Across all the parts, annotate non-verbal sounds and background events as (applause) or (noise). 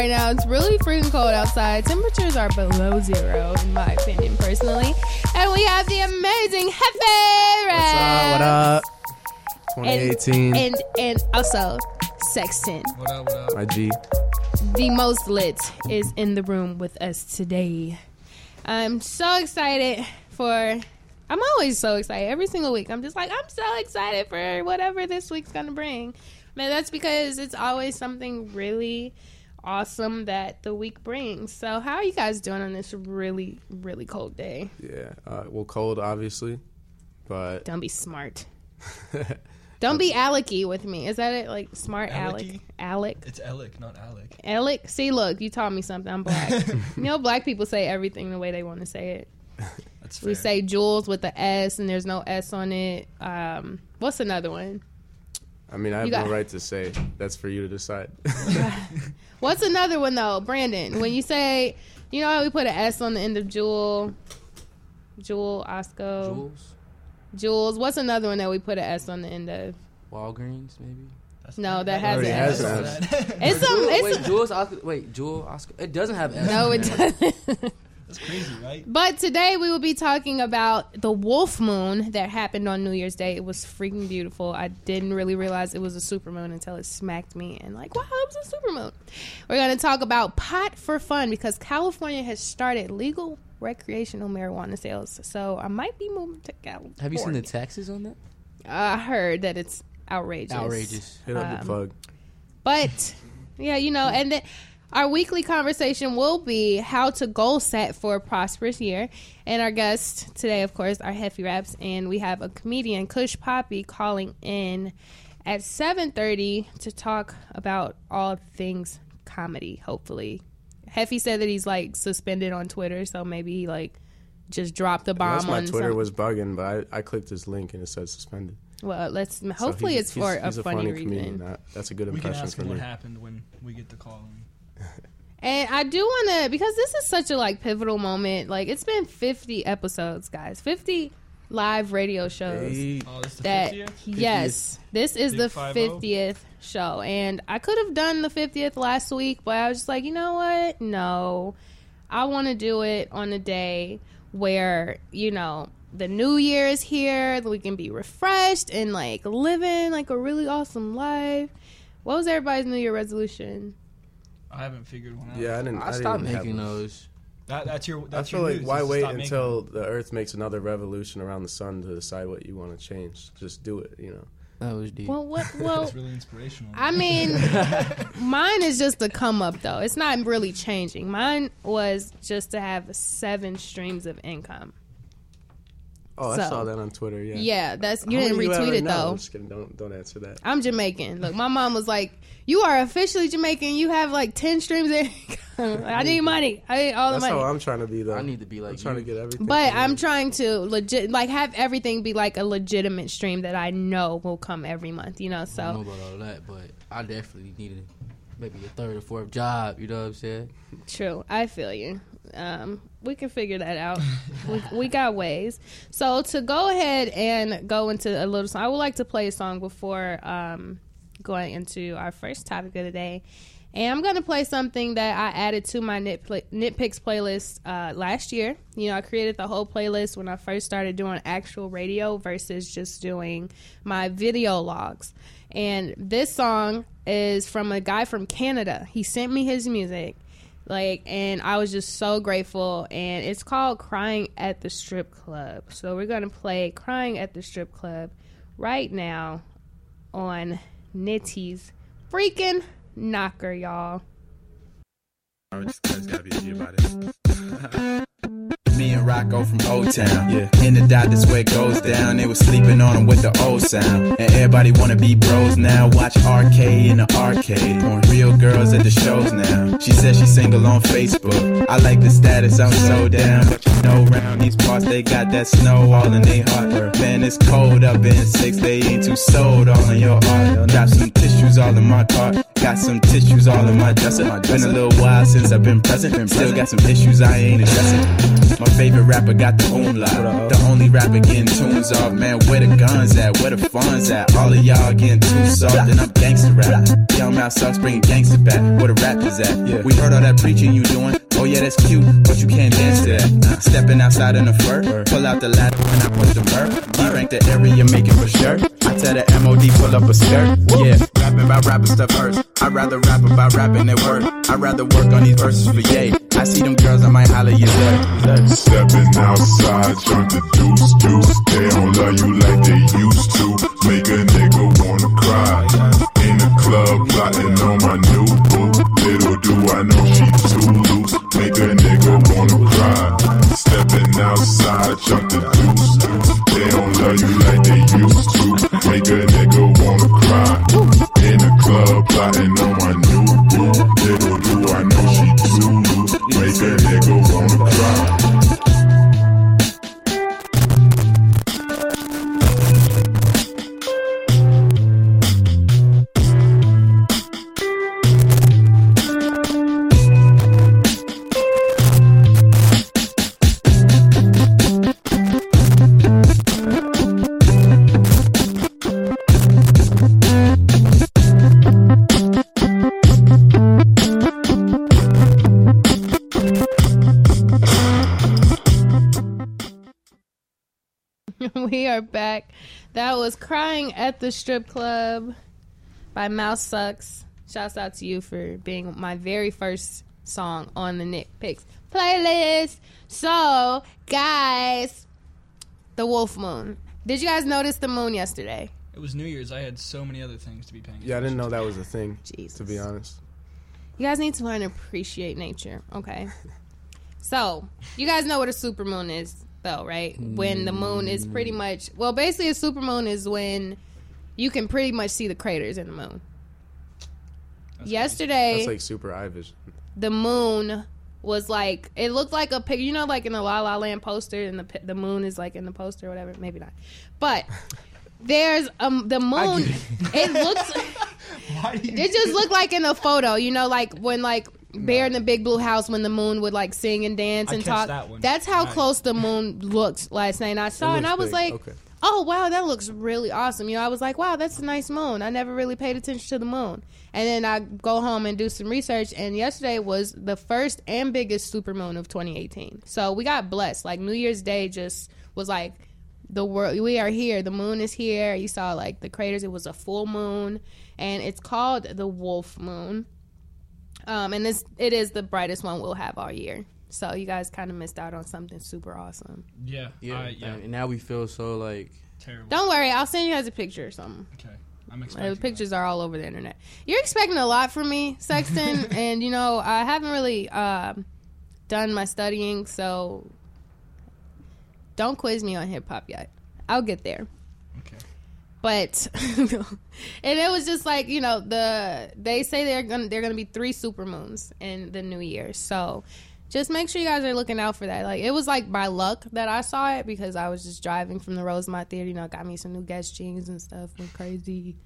right now. It's really freaking cold outside. Temperatures are below zero, in my opinion, personally. And we have the amazing Hefe What's up? What up? 2018. And and also Sexton. What up, what up? My G. the most lit is in the room with us today. I'm so excited for. I'm always so excited every single week. I'm just like I'm so excited for whatever this week's gonna bring. Man, that's because it's always something really awesome that the week brings. So, how are you guys doing on this really, really cold day? Yeah. Uh, well, cold, obviously. But Don't be smart. (laughs) Don't be Alecky with me. Is that it? Like smart Alec? Alecky? Alec? It's Alec, not Alec. Alec? See, look, you taught me something. I'm black. (laughs) you know, black people say everything the way they want to say it. That's fair. We say Jules with the S and there's no S on it. Um, what's another one? I mean, I have got- no right to say. That's for you to decide. (laughs) What's another one though, Brandon? When you say, you know how we put an S on the end of Jewel, Jewel, Osco, Jules, Jules. What's another one that we put an S on the end of? Walgreens, maybe. That's No, that has an has S. an S. It's some. Jewel, It's wait, Jules, Oscar, wait, Jewel, Oscar. It doesn't have S. no, on it there. doesn't. (laughs) That's crazy, right? But today we will be talking about the wolf moon that happened on New Year's Day. It was freaking beautiful. I didn't really realize it was a super moon until it smacked me and like, wow, it was a super moon. We're going to talk about pot for fun because California has started legal recreational marijuana sales. So I might be moving to California. Have you seen the taxes on that? I heard that it's outrageous. Outrageous. Hit up Um, the plug. But yeah, you know, and then our weekly conversation will be how to goal set for a prosperous year. And our guests today, of course, are Heffy Raps, and we have a comedian, Kush Poppy, calling in at seven thirty to talk about all things comedy. Hopefully, Heffy said that he's like suspended on Twitter, so maybe he like just dropped the bomb Unless my on Twitter some- was bugging, but I, I clicked his link and it said suspended. Well, let's So hopefully he's- it's for he's- he's a funny, comedian. reason. That- that's a good impression We can impression ask for him what happened when we get the call. And I do want to because this is such a like pivotal moment. Like it's been 50 episodes, guys. 50 live radio shows. Hey, Oh, this is the that 50th? yes, this is Big the 50? 50th show. And I could have done the 50th last week, but I was just like, "You know what? No. I want to do it on a day where, you know, the new year is here, that we can be refreshed and like living like a really awesome life." What was everybody's new year resolution? I haven't figured one out. yeah, I didn't. I didn't stopped making those. That, that's your. I feel your like news, why wait stop making until the Earth makes another revolution around the sun to decide what you want to change? Just do it. You know. That was deep. Well, what (laughs) well That's really inspirational. I mean, (laughs) mine is just a come up though. It's not really changing. Mine was just to have seven streams of income. Oh, So- I saw that on Twitter. Yeah. Yeah, that's you How didn't many do you retweet it now? though. I'm just kidding. Don't don't answer that. I'm Jamaican. Look, my mom was like, "You are officially Jamaican. You have like ten streams of. (laughs) I need money. I need all the money." That's money." how I'm trying to be though. I need to be like I'm trying you. to get everything. But I'm you. trying to legit like have everything be like a legitimate stream that I know will come every month. You know, I don't know so about all that, but I definitely needed maybe a third or fourth job. You know what I'm saying? True. I feel you. Um, we can figure that out. we, we got ways. So to go ahead and go into a little song, I would like to play a song before um, going into our first topic of the day. And I'm going to play something that I added to my nit nitpicks playlist uh, last year. You know, I created the whole playlist when I first started doing actual radio versus just doing my video logs. And this song is from a guy from Canada. He sent me his music like and i was just so grateful. And it's called crying at the strip club. So we're gonna play crying at the strip club right now on nitty's freaking knocker y'all. I just, I just gotta be. (laughs) Me and Rocco from O Town. Yeah. In the dot, this where it goes down. They was sleeping on him with the old sound. And everybody wanna be bros now. Watch arcade in the arcade. On real girls at the shows now. She said she's single on Facebook. I like the status, I'm so down. But you know, round these parts, they got that snow all in their heart. Man, it's cold up in six. They ain't too sold all in your art. Got some tissues all in my cart. Got some tissues all in my dresser. Been a little while since I've been present. Still got some issues I ain't addressing. My favorite rapper got the umlaut. The only rapper getting tunes off. Man, where the guns at? Where the funds at? All of y'all getting too soft, and I'm gangster rap. Young mouth sucks, bringing gangster back. Where the rappers at? We heard all that preaching you doing. Oh yeah, that's cute, but you can't dance to that. Stepping outside in the fur, pull out the ladder when I push the murk. D rank the area, make it for sure. I tell the MOD pull up a skirt. Yeah, rapping about rapping stuff hurts. I'd rather rap about rapping at work. I'd rather work on these verses for yay. I see them girls, I might holler you there. Stepping outside, trying to deuce deuce. They don't love you like they used to. Make a nigga wanna cry. In the club, plotting on my new boo. Little do I know she too loose. Wanna cry. Stepping outside, trying the deuce. They don't love you like they used to. Make a nigga wanna cry. In the club, plotting on my new boo. Little do I know she too. Make a nigga wanna cry. (laughs) we are back. That was Crying at the Strip Club by Mouse Sucks. Shouts out to you for being my very first song on the Nick Picks playlist. So, guys, the Wolf Moon. Did you guys notice the moon yesterday? It was New Year's. I had so many other things to be paying. Yeah, I didn't know attention that was a thing. Jesus. To be honest. You guys need to learn to appreciate nature, okay? (laughs) So, you guys know what a supermoon is, though, right? When the moon is pretty much, well, basically, a supermoon is when you can pretty much see the craters in the moon. That's Yesterday, That's like super eye vision. the moon was like, it looked like a pic, you know, like in the La La Land poster, and the the moon is like in the poster or whatever. Maybe not, but (laughs) there's um the moon. It looks. (laughs) Why do you It just looked like in a photo, you know, like when like Bear in the Big Blue House when the moon would like sing and dance I and talk. that. That's how Right. close the moon looked last night. And I saw it, and I was big. like, Okay. "Oh wow, that looks really awesome." You know, I was like, "Wow, that's a nice moon." I never really paid attention to the moon. And then I go home and do some research, and yesterday was the first and biggest supermoon of 2018. So we got blessed. Like New Year's Day just was like the world we are here the moon is here you saw like the craters it was a full moon and it's called the wolf moon um and this it is the brightest one we'll have all year so you guys kind of missed out on something super awesome Yeah. Yeah, I- yeah. and now we feel so like Terrible. don't worry i'll send you guys a picture or something Okay. I'm Uh, expecting. the pictures are all over the internet you're expecting a lot from me sexton (laughs) and you know i haven't really um done my studying so don't quiz me on hip-hop yet i'll get there That. Okay. But (laughs) and it was just like you know the they say they're gonna they're gonna be three super moons in the new year. So just make sure you guys are looking out for that. Like it was like by luck that i saw it because i was just driving from the rosemont theater you know got me some new Guess jeans and stuff went crazy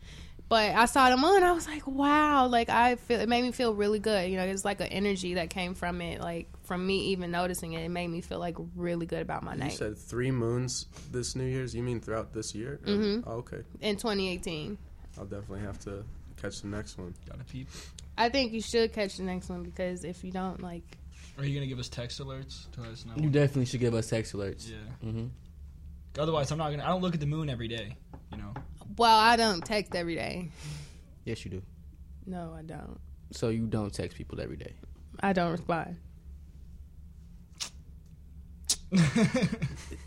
but i saw the moon i was like wow like i feel it made me feel really good you know it's like an energy that came from it like from me even noticing it it made me feel like really good about my night. You said three moons this New Year's. You mean throughout this year? Or- Mhm. Oh, okay. in 2018 I'll definitely have to catch the next one. Gotta peep. I think you should catch the next one because if you don't, like, Are you gonna give us text alerts to us know? you definitely should give us text alerts. Yeah. hmm Otherwise, I'm not gonna. I don't look at the moon every day. You know. Well, I don't text every day. Yes, you do. No, I don't. So you don't text people every day. I don't respond. (laughs)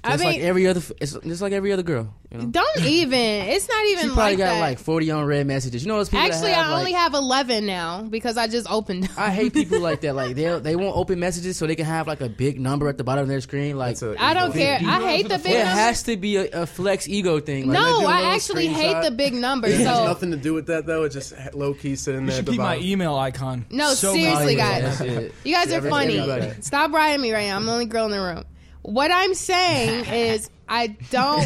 I mean, like every other, it's just like every other girl. You know? don't even. It's not even She probably like got that. like forty unread messages. You know those people. that Actually, have, I only like, have eleven now because I just opened. them. I hate people like that. Like (laughs) they they won't open messages so they can have like a big number at the bottom of their screen. Like That's a I don't care. I hate go the for big it numbers. has to be a, a flex ego thing. Like, they no, do a I little actually hate the big numbers. (laughs) It has So nothing to do with that though. It's just low key sitting You there. should at the keep my email icon. No, so seriously, guys. You guys are funny. Stop riding me right now. I'm the only girl in the room. What I'm saying (laughs) is I don't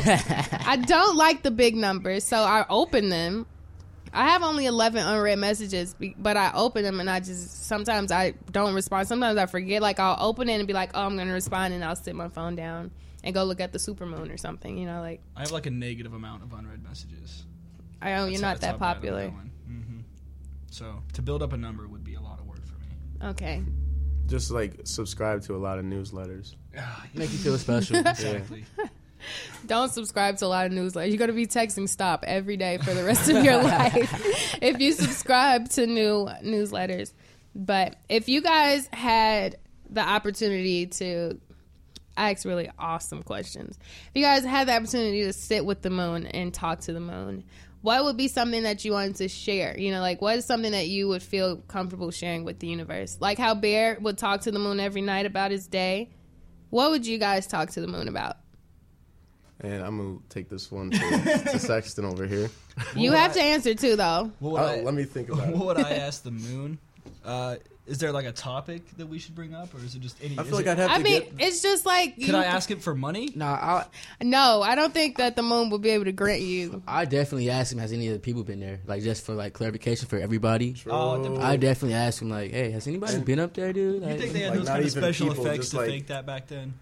I don't like the big numbers, so I open them. I have only 11 unread messages, but I open them and I just sometimes I don't respond. Sometimes I forget. Like I'll open it and be like, "Oh, I'm going to respond," and I'll sit my phone down and go look at the supermoon or something. You know, like I have like a negative amount of unread messages. I know you're not that how bad I'm popular. going. Mhm. So to build up a number would be a lot of work for me. Okay. Just like subscribe to a lot of newsletters. Ah, Make you feel special. (laughs) Exactly. Don't subscribe to a lot of newsletters. You're going to be texting stop every day for the rest of your (laughs) life if you subscribe to new newsletters. But if you guys had the opportunity to ask really awesome questions, if you guys had the opportunity to sit with the moon and talk to the moon, what would be something that you wanted to share? You know, like what is something that you would feel comfortable sharing with the universe? Like how Bear would talk to the moon every night about his day. What would you guys talk to the moon about? And I'm gonna take this one to, to (laughs) Sexton over here. You would have I- to answer too, though. What would Oh, I, let me think (laughs) about it. what would I ask the moon? Uh, is there like a topic that we should bring up, or is it just any? I feel like it- I'd have to. I to mean, get. it's just like. Could you- I ask it for money? nah, I No, I don't think that the moon will be able to grant you. I definitely asked him, has any other people been there? Like just for like clarification for everybody. Oh, it Bro, depends. I definitely asked him like, hey, has anybody been up there, dude? You think they had Like, those kind of special people, effects to like- fake that back then?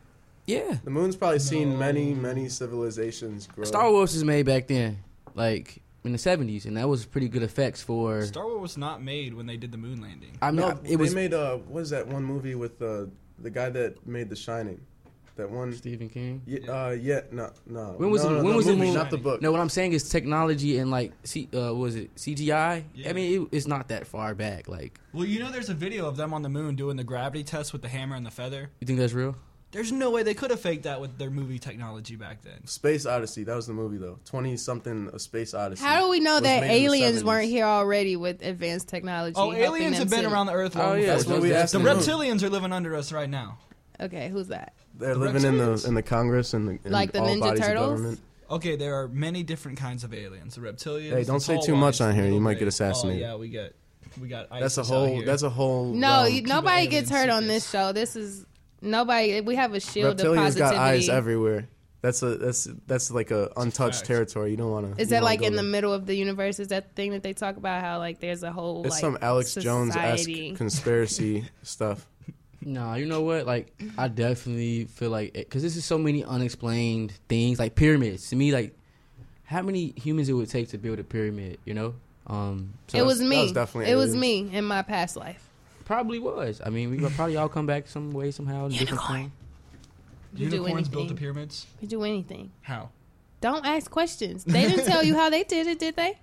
yeah. the moon's probably seen No. many, many civilizations grow. Star Wars was made back then, like in the seventies, and that was pretty good effects for. Star Wars was not made when they did the moon landing. I mean, No, it they was made uh, what is that one movie with uh, the guy that made The Shining? That one. Stephen King. Yeah, uh, yeah, no, no. When was no, the- no, when the was the movie, movie? not the book? No, what I'm saying is technology and like, C, uh, what was it CGI? Yeah. I mean, it, it's not that far back. Like, Well, you know, there's a video of them on the moon doing the gravity test with the hammer and the feather. you think that's real? There's no way they could have faked that with their movie technology back then. Space Odyssey. That was the movie though. Twenty something, a Space Odyssey. How do we know was that made in the aliens 70s. weren't here already with advanced technology? Oh, helping aliens them have been to- around the Earth oh, long Oh, yeah, before. That's what we that's- asked. The the moon. reptilians are living under us right now. Okay, who's that? They're The living in the reptilians. in the Congress and the in Like the all Ninja bodies Turtles? of government. Okay, there are many different kinds of aliens. The reptilians. Hey, don't the say tall too much ones, on here, the you might little get guys. assassinated. Oh yeah, we get we got. That's a ISIS out whole. here. That's a whole. No, realm. you, nobody alien gets hurt on this show. This is nobody. We have a shield of reptilians positivity. got eyes everywhere. That's a that's that's like a untouched fact. territory. You don't want to. Is that like in the middle of the universe? Is that the thing that they talk about? How like there's a whole It's like some Alex Jones society. esque conspiracy (laughs) stuff. No, you know what? Like, I definitely feel like because this is so many unexplained things, like pyramids. To me, like, how many humans it would take to build a pyramid? You know, um, so it was that me. was definitely it was me in my past life. Probably was. I mean, we would probably all come back some way somehow. in different Unicorn. form. You do Unicorns built the anything. pyramids. You do anything. How? Don't ask questions. They didn't tell you how they did it, did they? I'm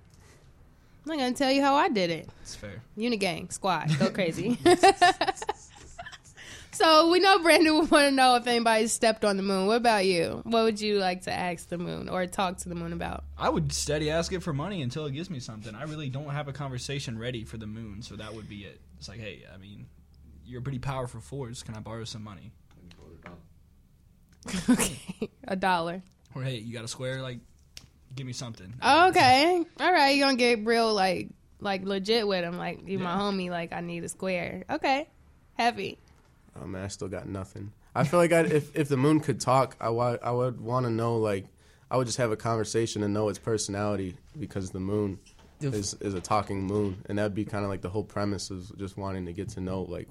not gonna tell you how I did it. It's fair. Unigang, squad, go crazy. (laughs) so we know Brandon would want to know if anybody stepped on the moon. What about you? What would you like to ask the moon or talk to the moon about? I would steady ask it for money until it gives me something. I really don't have a conversation ready for the moon, so that would be it. It's like, hey, I mean, you're a pretty powerful force. Can I borrow some money? (laughs) okay, a dollar. Or hey, you got a square? Like, give me something. Okay, all right. You gonna get real like like legit with him? Like you my Yeah. homie? Like I need a square. Okay, Heffy. Oh man, I still got nothing. I feel like I'd, if if the moon could talk, I wa- I would want to know like I would just have a conversation and know its personality because the moon The f- is is a talking moon, and that'd be kind of like the whole premise is just wanting to get to know like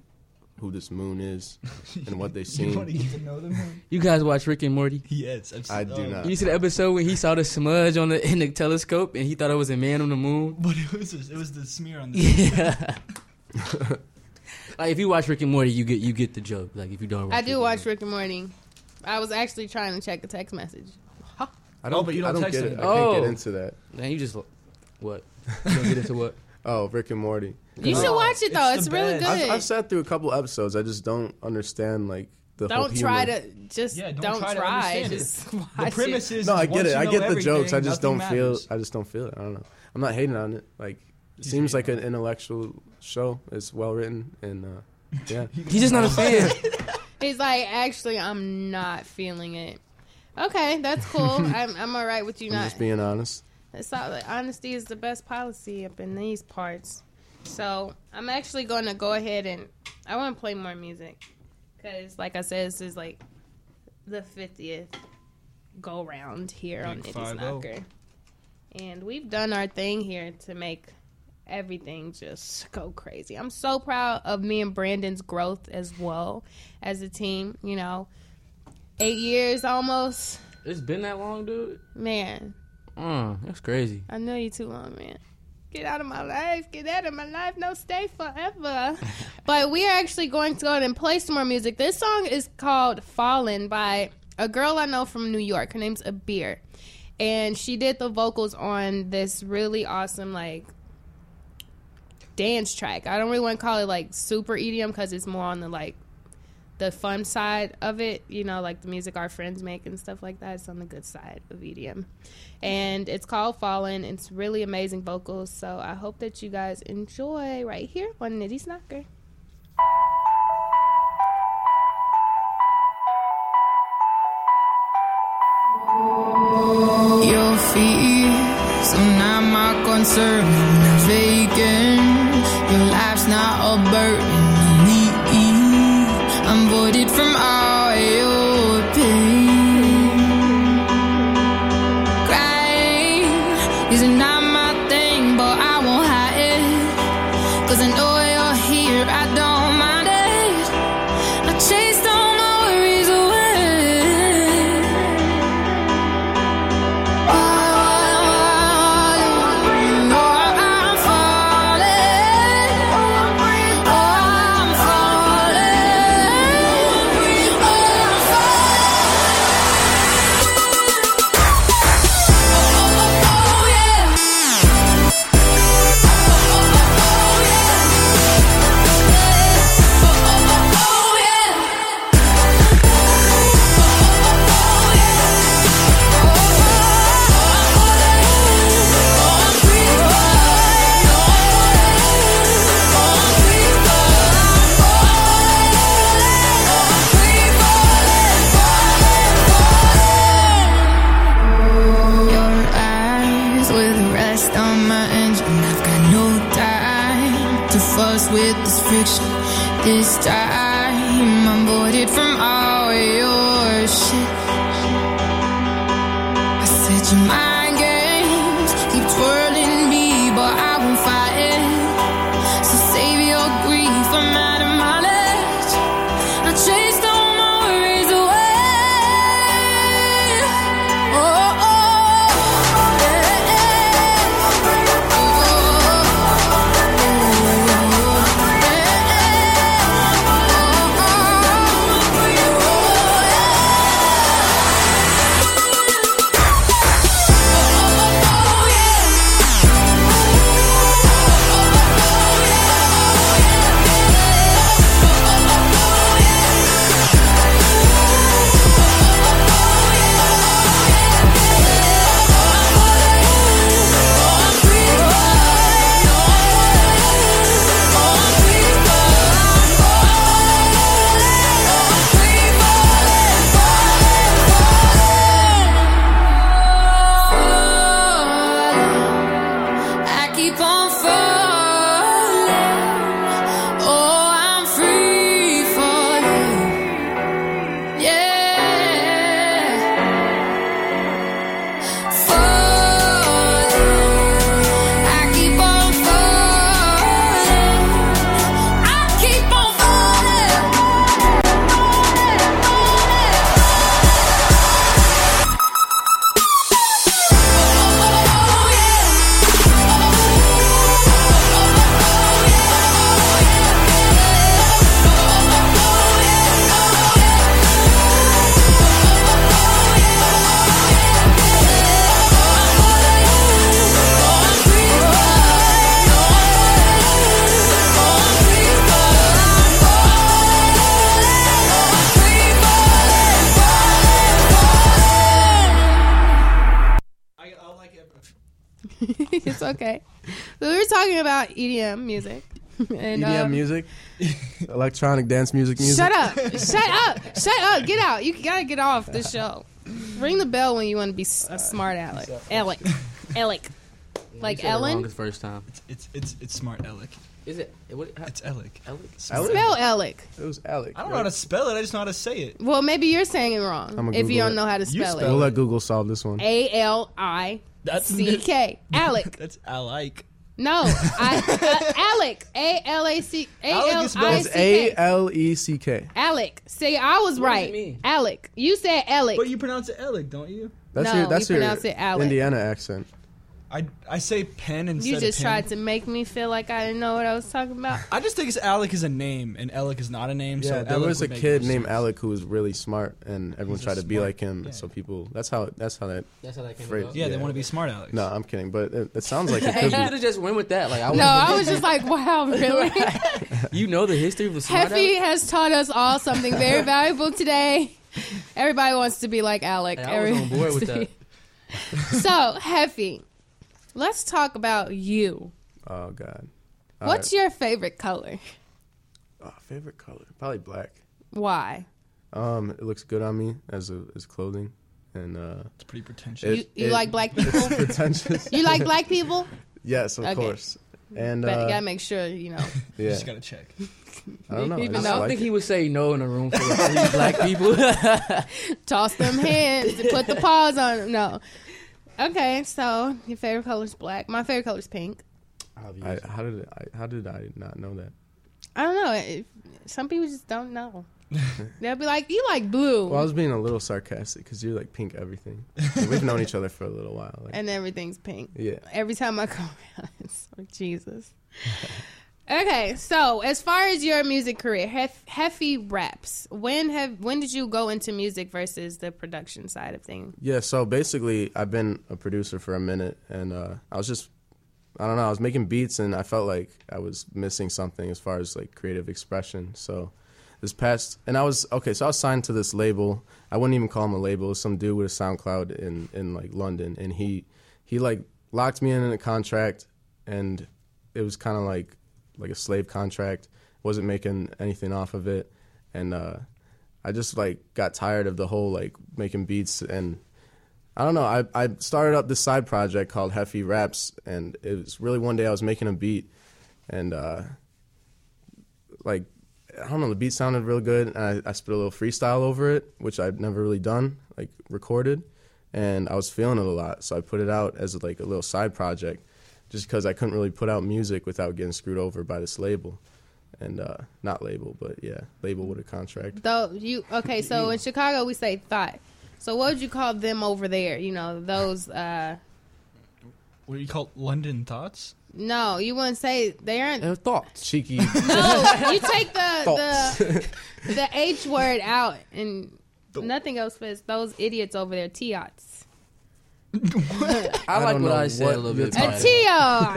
who this moon is and what they (laughs) You want to get to know the moon? You guys watch Rick and Morty? yes, I've I do oh. not. You see the episode when he saw the smudge on the in the telescope and he thought it was a man on the moon? (laughs) But it was it was the smear on the. Yeah. (laughs) like if you watch Rick and Morty, you get you get the joke. Like if you don't, I do and watch Rick and Morty. I was actually trying to check a text message. I don't, Oh, but you don't I don't text get it. I anybody. can't Oh. get into that. Man, you just what? You don't get into what? (laughs) Oh, Rick and Morty. You should watch it though. it's It's, the really best. good. I've, I've sat through a couple episodes. I just don't understand like the whole Don't try humor. to just Yeah, don't don't, try to try. understand it. Just The premise it. is No, I once get it. you I know get the jokes. I everything, just don't nothing feel. I just don't feel it. I don't know. I'm not hating on it. Like it seems like an intellectual show. It's well written and uh, (laughs) yeah. He's just not a fan. (laughs) He's like, actually, I'm not feeling it. Okay, that's cool. I'm, I'm all right with you I'm not. just being honest. It's all, like, honesty is the best policy up in these parts. So I'm actually going to go ahead and I want to play more music because, like I said, this is like the 50th go round here on Big Nitty 5-0. Snocker, and we've done our thing here to make everything just go crazy. I'm so proud of me and Brandon's growth as well as a team. You know, eight years almost, it's been that long, dude. man. Mm, that's crazy. I know you too long, man. Get out of my life. Get out of my life. No, stay forever. (laughs) but we are actually going to go ahead and play some more music. This song is called Fallen by a girl I know from New York. Her name's Abir. And she did the vocals on this really awesome, like, dance track. I don't really want to call it, like, super EDM because it's more on the, like, the fun side of it, you know, like the music our friends make and stuff like that. It's on the good side of EDM. And it's called Fallen. It's really amazing vocals. So I hope that you guys enjoy right here on Nitty Snocker. Your fears are not my concern. Vacant. Your life's not a burden. I'm voided from all electronic dance music. Music. Shut up! Shut up! Shut up! Get out! You gotta get off the show. Ring the bell when you want to be s- a smart aleck. Alec. Alec. (laughs) Like You said it wrong Ellen? the first time. It's it's it's smart Alec. Is it? What? How, It's Alec. Alec? Alec? Spell Alec. It was Alec. I don't know how to spell it. I just know how to say it. Well, maybe you're saying it wrong. I'ma If you Google don't it. know how to You spell spell We'll it. let Google solve this one. A L I That's C K. Alec. (laughs) That's Alec. No, I uh, Alec. A L A C A Alec L is spelled- I It's C A K. L E C K. Alec. See, I was What does right. it mean? Alec. You said Alec. But you pronounce it Alec, don't you? That's No, your that's you your pronounce it Alec. Indiana accent. I I say pen instead You of just pin. tried to make me feel like I didn't know what I was talking about. I just think it's Alec is a name and Alec is not a name. Yeah, so there Alec was a would make kid more named sense. Alec who was really smart, and everyone He's a tried to be smart- like him. yeah. So people, that's how that's how that. That's how that came Phrase- about. Yeah, they want to be smart Alex. No, I'm kidding, but it, it sounds like it Hey, (laughs) could you be. could have just went with that. Like I was. No, I was just like, wow, (laughs) really? You know the history of the smart Heffy Alec? has taught us all something very (laughs) valuable today. Everybody wants to be like Alec. Hey, I was on board wants with to that. be- So, Heffy, let's talk about you. Oh God. What's your favorite color? your favorite color? Probably black. Why? Um, it looks good on me as a, as clothing, and uh, It's pretty pretentious. it- You, you it- like black (laughs) people? it's pretentious. you like black people? yes, of Okay. course. And but you uh, gotta make sure, you know. (laughs) You yeah, just gotta check. I don't know. (laughs) Even just though- I don't like think it. he would say no in a room full of black people. Toss them hands and put the paws on them. No. Okay, so your favorite color is black. My favorite color is pink. I, how did I, how did I not know that? I don't know. It, some people just don't know. (laughs) They'll be like, "You like blue," Well, I was being a little sarcastic because you're like pink everything. We've known each other for a little while. Like, and everything's pink. yeah. Every time I come around, (laughs) it's like Jesus. (laughs) okay, so as far as your music career, hef- raps. When have when did you go into music versus the production side of things? Yeah, so basically, I've been a producer for a minute, and uh, I was just, I don't know, I was making beats, and I felt like I was missing something as far as like creative expression. So this past, and I was okay, so I was signed to this label. I wouldn't even call him a label. Some dude with a SoundCloud in in like London, and he he like locked me in in a contract, and it was kind of like like a slave contract. wasn't making anything off of it, and uh, I just like got tired of the whole like making beats and I don't know. I I started up this side project called Heffy Raps, and it was really one day I was making a beat, and uh, like I don't know, the beat sounded real good, and I, I spit a little freestyle over it, which I've never really done, like recorded, and I was feeling it a lot, so I put it out as like a little side project, just because I couldn't really put out music without getting screwed over by this label, and uh, not label, but yeah, label with a contract. Though you okay, so in Chicago we say thought. So what would you call them over there? You know those. uh What do you call London thoughts? No, you wouldn't say they aren't. Uh, thoughts. Cheeky. (laughs) No, you take the Thoughts. the the H word out and nothing else fits. Those idiots over there, tiots. I, I like don't what I said what a little bit. A talking better.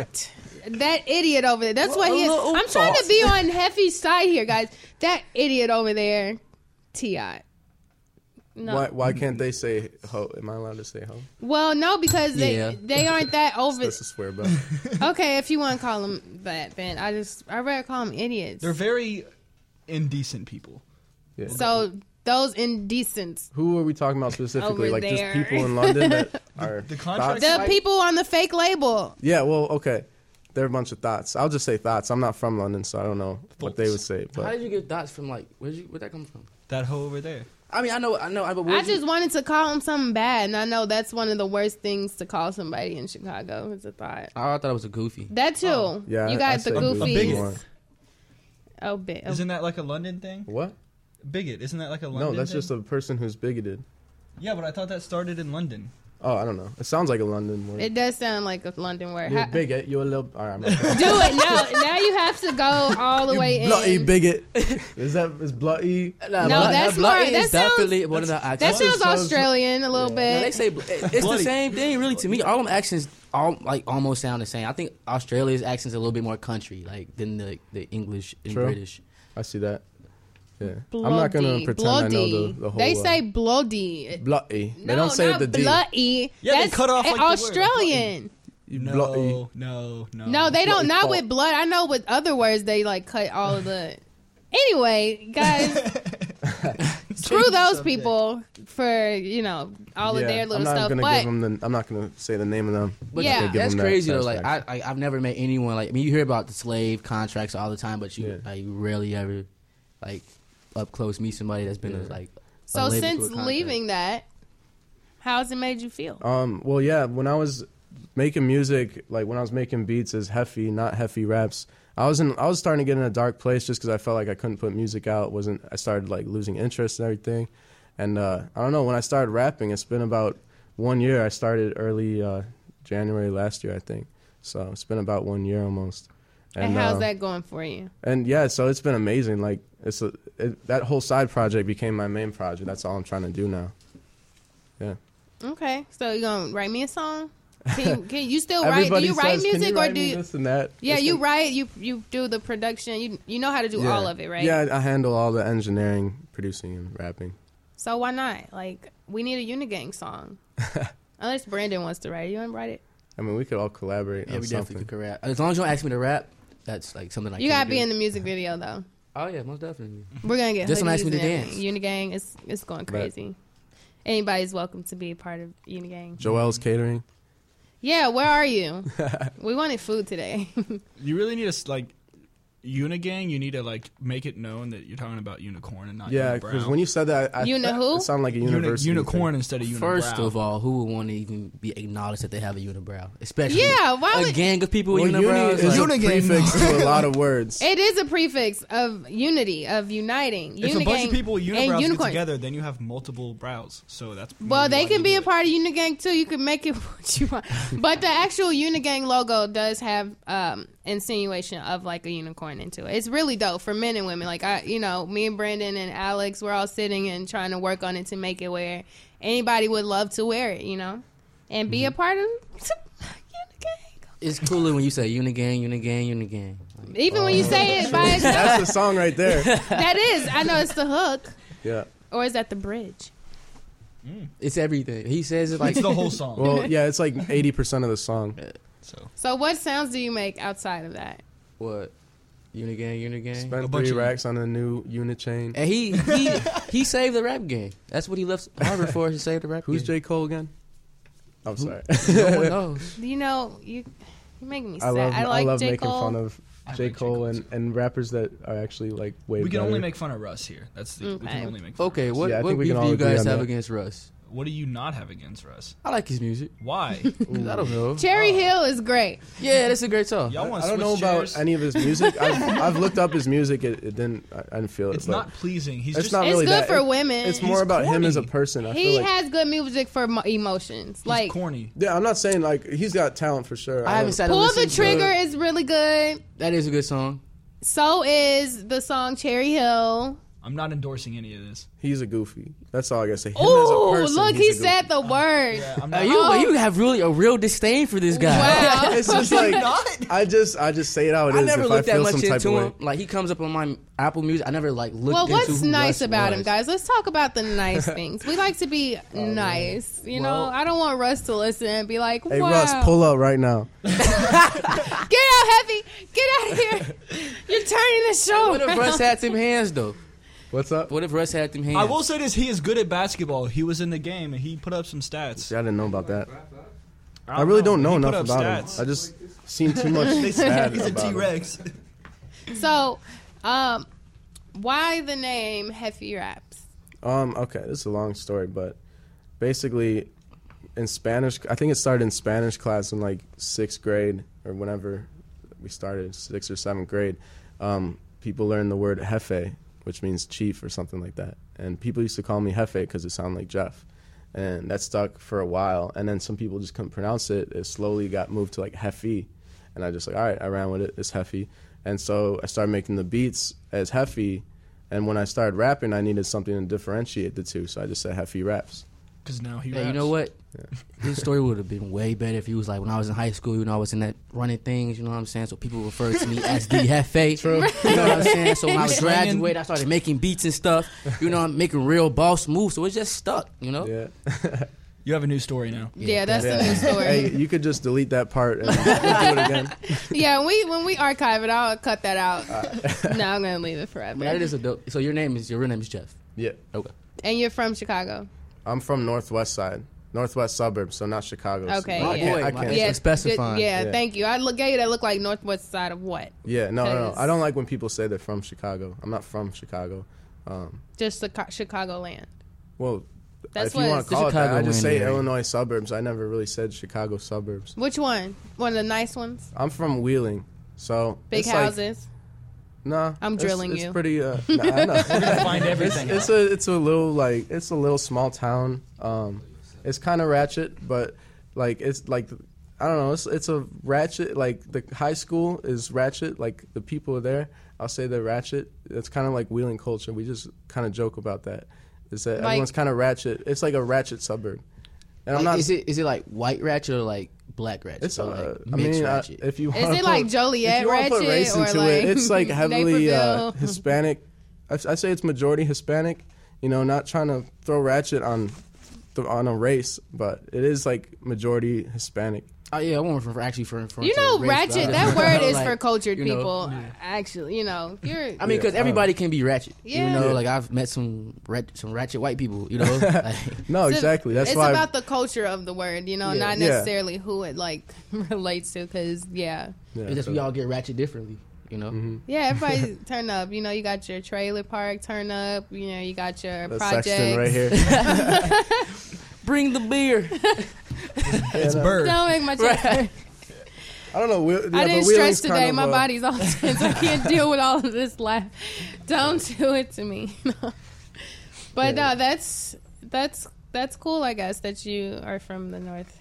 tiot. That idiot over there. That's what Well, he is. I'm trying to be on Heffy's side here, guys. That idiot over there, tiot. No. Why why can't they say ho? Am I allowed to say ho? Well, no, because they Yeah. they aren't that over. That's a swear, but (laughs) Okay, if you want to call them that, then I just I rather call them idiots. They're very indecent people. yeah. so those indecents, Who are we talking about specifically? Oh, over like there. just people in London that (laughs) are the contract- thoughts? the people on the fake label. Yeah, well, okay. They're a bunch of thoughts. I'll just say thoughts. I'm not from London, so I don't know what they would say. How But did you get thoughts from like where'd you where'd that come from? That hoe over there. I mean, I know, I know, I, but I where'd you- just wanted to call him something bad, and I know that's one of the worst things to call somebody in Chicago. Is a thought. Oh, I thought it was a goofy. That too. Oh. yeah, you I- got I the say goofy. A bigot. more. Oh, bit. Oh, Isn't that like a London thing? What? Bigot. Isn't that like a London No, that's thing? just a person who's bigoted. Yeah, but I thought that started in London. Oh, I don't know. It sounds like a London word. it does sound like a London word. You're Ha- a bigot. You're a little. All right, I'm not. (laughs) Do it now. Now you have to go all the way in. bloody bigot. Is that is bloody? Nah, No, Blood- that's Blood more- that is sounds- definitely one of the That accents. sounds sounds- Australian a little No, they bit. say bl- it's the Bloody. same thing, really. To me, all them accents all like almost sound the same. I think Australia's accents a little bit more country, like than the the English and True. British. I see that. Yeah, I'm not gonna Bloody. pretend I know the, the whole. They uh, say bloody. bloody. They No, don't say not the D. bloody. Yeah, they cut off, like, the word, Australian. No, blow- no, no. No, they don't. it's Not called- with blood. I know with other words they like cut all of the. (laughs) Anyway, guys, (laughs) screw those subject. people for you know all of yeah, their I'm little not stuff. gonna But give them the. I'm not gonna say the name of them. But Yeah. Give that's them that crazy though. Like I, satisfaction. I, I've never met anyone like. I mean, you hear about the slave contracts all the time, but you, Yeah. like, you rarely ever, like, up close meet somebody that's been a, Yeah. like. a so to since a leaving that, how's it made you feel? Um. Well, yeah. When I was making music, like when I was making beats as Heffy, not Heffy raps, I was in. I was starting to get in a dark place just because I felt like I couldn't put music out. wasn't I started like losing interest and everything, and uh, I don't know. When I started rapping, it's been about one year. I started early uh, January last year, I think. So it's been about one year almost. And, how's um, that going for you? And yeah, so it's been amazing. Like it's a, it, that whole side project became my main project. That's all I'm trying to do now. Yeah. Okay, so you gonna write me a song? Can you, can you still (laughs) write? Do you write says, "Can music you or write do you? this and that? Yeah, It's you been- write. You you do the production. You you know how to do Yeah. all of it, right? Yeah, I handle all the engineering, producing, and rapping. So why not? Like we need a Unigang song. (laughs) Unless Brandon wants to write it, you want to write it? I mean, we could all collaborate Yeah, on we something. definitely could rap. As long as you don't ask me to rap, that's like something I you gotta be do. in the music video though. Oh yeah, most definitely. We're gonna get Just don't ask me to dance. Unigang is it's going crazy. Anybody's welcome to be a part of Unigang. Joel's catering. Yeah, where are you? (laughs) we wanted food today. (laughs) You really need to like Unigang. You need to like make it known that you're talking about unicorn and not Yeah, because when you said that, I, Uni who? it sounded like a Uni- unicorn thing. instead of unibrow. First of all, who would want to even be acknowledged that they have a unibrow? Especially Yeah, why a would- gang of people Well, with uni unibrows. is like- a prefix to a lot of words. (laughs) it is a prefix of unity, of uniting. if a bunch of people with and unibrows get together, then you have multiple brows. So that's Well, they can be do a part of Unigang too. You can make it (laughs) what you want. But the actual Unigang logo does have um, insinuation of like a unicorn into it. It's really dope for men and women. Like I, you know, me and Brandon and Alex, we're all sitting and trying to work on it to make it where anybody would love to wear it. You know, and be a mm-hmm. part of (laughs) Unigang. it's cooler when you say unigang, unigang, unigang. Like, Even when you oh. say it by (laughs) itself, That's the song right there. (laughs) that is. I know it's the hook, Yeah. or is that the bridge? it's everything. He says it like It's the whole song. Well, yeah, it's like eighty percent of the song. So So, what sounds do you make outside of that? what? Unigang, unigang. A Spent bunch three of- racks on a new unit chain. And he he (laughs) he saved the rap game. That's what he left Harvard for. He saved the rap Who's game. J Cole again? I'm sorry. (laughs) No one knows. (laughs) You know, you you make me I love I I, love J. making Cole. fun of I J like J. Cole Cole, and, and rappers that are actually like way we can better. only make fun of Russ here. That's the we can only make. Fun Okay, Of Russ. what Yeah, what beef do you guys have that. against Russ? What do you not have against Russ? I like his music. Why? (laughs) I don't know. Cherry oh. Hill is great. Yeah, that's a great song. Y'all want I don't know switch about any of his music. (laughs) I've, I've looked up his music. It, it didn't. I, I didn't feel it. It's but not pleasing. He's It's just not It's really good that. for It- women. It's He's more about him as a person. I he feel like. has good music for mo- emotions. he's like corny. yeah, I'm not saying like he's got talent for sure. I haven't don't- sat and Pull the listened to- Trigger is really good. That is a good song. So is the song Cherry Hill. I'm not endorsing any of this. He's a goofy. That's all I gotta say. Him Ooh, as a person, look, he's he a goofy. said the word. Yeah, I'm Uh, you Oh. you have really a real disdain for this guy. Wow. (laughs) It's just like not. I just I just say it how it is. I never if looked I that feel much some type into of him. Like he comes up on my Apple Music. I never like looked into well, into what's who nice Russ about him, was. guys? Let's talk about the nice (laughs) things. We like to be nice. You know, Well- I don't want Russ to listen and be like, Hey wow. Russ, pull up right now. (laughs) Get out, Heffy. Get out of here. You're turning the show. What if around. Russ had some hands though? What's up? What if Russ had them hands? I will say this: he is good at basketball. He was in the game and he put up some stats. See, I didn't know about that. I, don't really don't know He put enough up about stats. him. I just seen too much (laughs) They say bad he's a about him. T-Rex. So, um, why the name Heffy Raps? Um, okay, this is a long story, but basically, in Spanish, I think it started in Spanish class in like sixth grade or whenever we started, sixth or seventh grade. Um, people learned the word jefe, which means chief or something like that, and people used to call me Hefe because it sounded like Jeff, and that stuck for a while. And then some people just couldn't pronounce it. It slowly got moved to like Hefe, and I just like all right, I ran with it. It's Hefe, and so I started making the beats as Hefe. And when I started rapping, I needed something to differentiate the two, so I just said Heffy raps. Because now he. Hey, you know what? His story would have been way better if he was like when I was in high school. You know, I was in that running things. You know what I'm saying? So people referred to me as the (laughs) Hefe. True. You know what I'm saying? So when I (laughs) was graduated. I started making beats and stuff. You know, I'm making real boss moves. So it just stuck. You know. Yeah. (laughs) You have a new story now. Yeah, that's the new story. Hey, you could just delete that part and we'll do it again. Yeah, we when we archive it, I'll cut that out. Uh, no, I'm gonna leave it forever. That is a dope. So your name is your real name is Jeff. Yeah, Okay. and you're from Chicago. I'm from Northwest Side, Northwest suburbs, so not Chicago. so Okay, I yeah. can't. I can't. yeah, specifying. good- Yeah, Yeah. thank you. I look gave you that look like northwest side of what? Yeah, no, no, no. 'Cause- I don't like when people say they're from Chicago. I'm not from Chicago. Um, Just the Chicago land. well, That's if what you want it's- to call it that, I just say area. Illinois suburbs. I never really said Chicago suburbs. Which one? One of the nice ones. I'm from Wheeling, so Big it's like- houses. Nah, I'm it's- drilling it's you. pretty. Uh, (laughs) nah, I know. Find everything. it's a it's a little like it's a little small town. Um, it's kind of ratchet, but like it's like I don't know. It's it's a ratchet. Like the high school is ratchet. Like the people are there. I'll say they're ratchet. It's kind of like Wheeling culture. We just kind of joke about that. Is that Like- everyone's kind of ratchet? It's like a ratchet suburb. And I'm not. is it is it like white ratchet or like black ratchet? It's or uh, like I mean, ratchet? if you Is wanna like put- Joliet if you wanna put ratchet race or into like it, it's like (laughs) heavily uh, Hispanic. I, I say it's majority Hispanic. You know, not trying to throw ratchet on the, on a race, but it is like majority Hispanic. oh yeah, I want from actually from from You know, ratchet. That word is like, for cultured you know, people. Actually, you know, you're. I mean, because Yeah. everybody um, can be ratchet. Yeah. You know, Yeah. like I've met some rat, some ratchet white people. You know, (laughs) like, No, It's- exactly. That's why it's why. about the culture of the word, you know, Yeah. not Yeah. necessarily who it like (laughs) relates to. Because yeah, yeah, it's just so- we all get ratchet differently. You know, Mhm. yeah, everybody (laughs) turn up. You know, you got your trailer park turn up. You know, you got your the project right here. (laughs) bring the beer. (laughs) It's Yeah, no. bird. Don't make my chest hurt. I don't know. Wheel- yeah, I didn't Wheeling's stretch kind today. of, My uh, body's all tense. I can't deal with all of this laugh. Don't do it to me. but Yeah. no, that's that's that's cool. I guess that you are from the north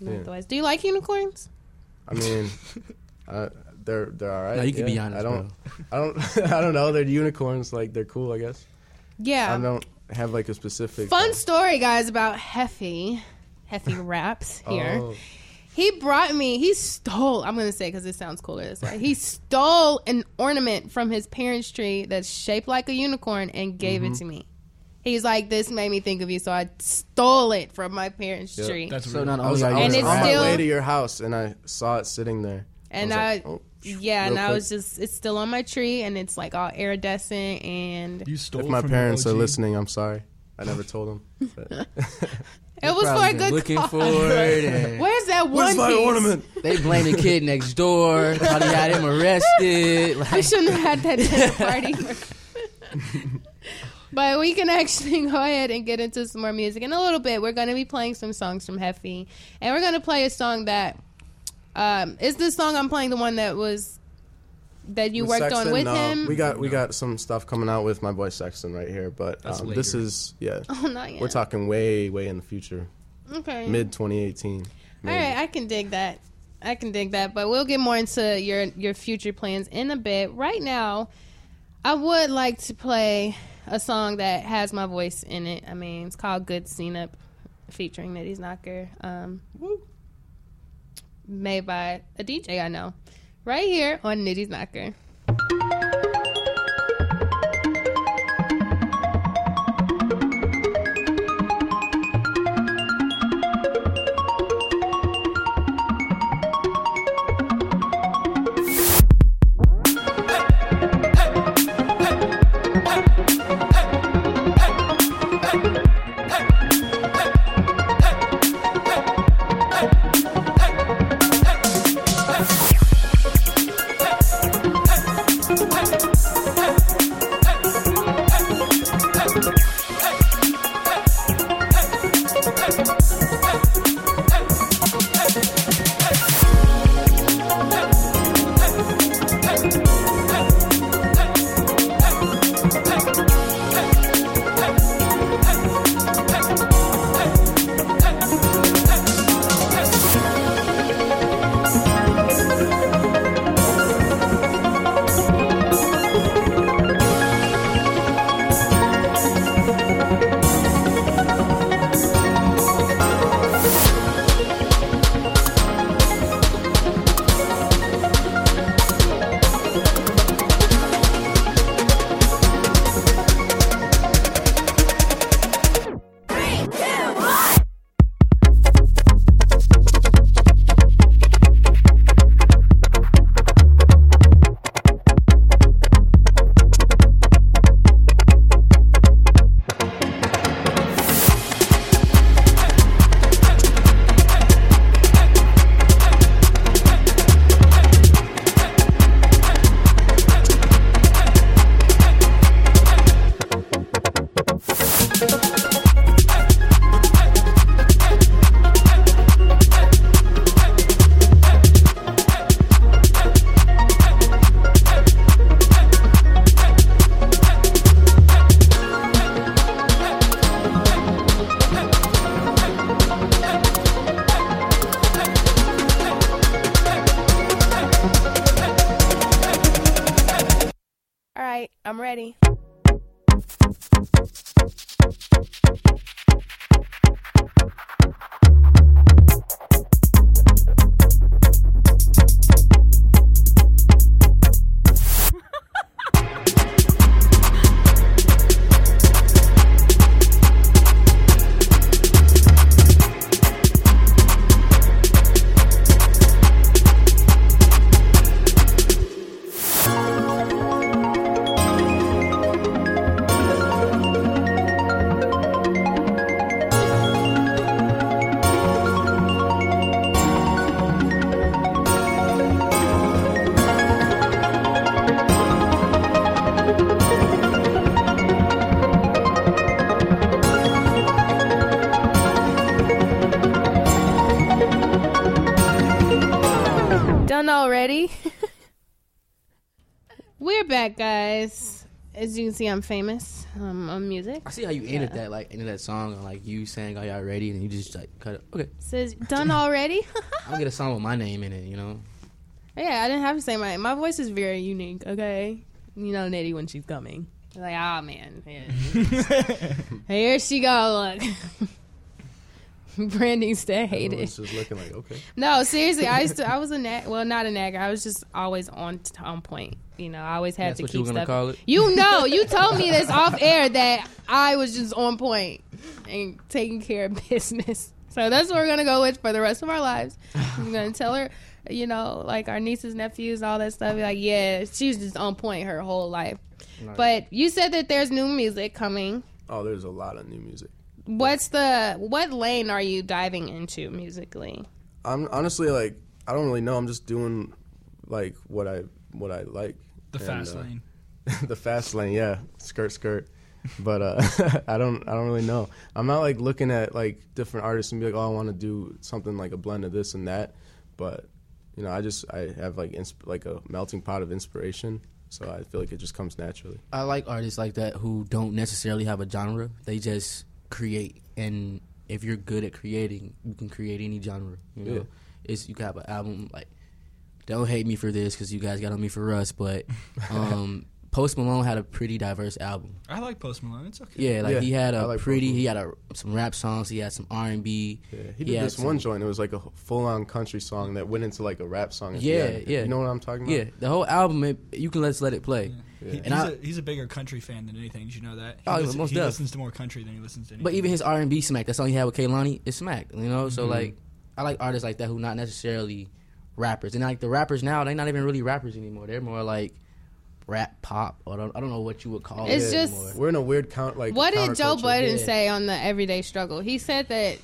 Yeah. northwest. Do you like unicorns? I mean, uh, they're they're all right. No, you can be honest, I don't. (laughs) I don't. (laughs) I don't know. They're unicorns. Like they're cool. I guess. Yeah. I don't have like a specific. Fun uh, story, guys, about Heffy. Heffy (laughs) Raps here. oh, He brought me, he stole, I'm going to say because it sounds cooler this way. He stole an ornament from his parents' tree that's shaped like a unicorn and gave Mm-hmm. it to me. He's like, this made me think of you, so I stole it from my parents' Yeah, tree. That's So real. not I was, only are I And was it's on my still- way to your house and I saw it sitting there. and was I, like, oh, yeah, and real I was just, it's still on my tree and it's like all iridescent and You stole If my from parents are listening, I'm sorry. I never (laughs) told them. (laughs) (laughs) It was for a been good looking cause. for it. Where's that one Where's my piece? ornament? they blame the kid next door. Probably had him arrested. We Like, shouldn't have had that dinner party. but we can actually go ahead and get into some more music in a little bit. We're going to be playing some songs from Heffy, and we're going to play a song that um, is this song I'm playing the one that was that you With worked on with No, him. We got we got some stuff coming out with my boy Sexton right here, but That's um, this later. is yeah. (laughs) oh, not yet. We're talking way way in the future, okay. mid 2018. All maybe. right, I can dig that. I can dig that, but we'll get more into your your future plans in a bit. Right now, I would like to play a song that has my voice in it. I mean, it's called "Good Scene Up," featuring Nitty's Knocker. Um, made by a DJ I know, right here on Nitty's Knocker. See, I'm famous um, on music. I see how you ended that, like ended that song on like you saying, "Are y'all ready?" and you just like cut it. Okay, Says (laughs) done already. (laughs) I'm gonna get a song with my name in it. You know, yeah, I didn't have to say my my voice is very unique. Okay, you know Nettie when she's coming. Like, ah man, yeah. (laughs) here she go. Look, Brandy still hate it. Everyone's just looking like, okay. No, seriously, I used to. I was a nag. Well, not a nagger. I was just always on on point. You know, I always had that's to what keep you were stuff. call it. You know, you (laughs) told me this off air that I was just on point and taking care of business. So that's what we're gonna go with for the rest of our lives. I'm gonna tell her, you know, like our nieces, nephews, all that stuff. Like, yeah, she's just on point her whole life. But you said that there's new music coming. Oh, there's a lot of new music. What's the what lane are you diving into musically? I'm honestly like, I don't really know. I'm just doing like what I what I like. The And, fast uh, lane. (laughs) the fast lane, yeah, skirt, skirt. But uh, (laughs) I don't, I don't really know. I'm not like looking at like different artists and be like, oh, I want to do something like a blend of this and that. But you know, I just I have like insp- like a melting pot of inspiration, so I feel like it just comes naturally. I like artists like that who don't necessarily have a genre. They just create, and if you're good at creating, you can create any genre. You know, Yeah. it's you can have an album like. Don't hate me for this because you guys got on me for Russ, but (laughs) um, Post Malone had a pretty diverse album. I like Post Malone. It's okay. Yeah, like Yeah, he had a like pretty, he had a, some rap songs, he had some R and B. Yeah, he did had this some- one joint. It was like a full on country song that went into like a rap song. at Yeah, end. yeah. You know what I'm talking about? Yeah, the whole album, it, you can let's let it play. He- And he's, I- a, he's a bigger country fan than anything. Did you know that? He, Oh, listen- most he def. listens to more country than he listens to anything. But even his R and B smack. That's song he had with Kehlani, it smack. You know, Mm-hmm. so like, I like artists like that who not necessarily rappers, and like the rappers now, they're not even really rappers anymore. They're more like rap pop, or I don't, I don't know what you would call It's it. just- anymore. We're in a weird count. Like What did Joe counterculture. Budden Yeah. say on the Everyday Struggle? He said that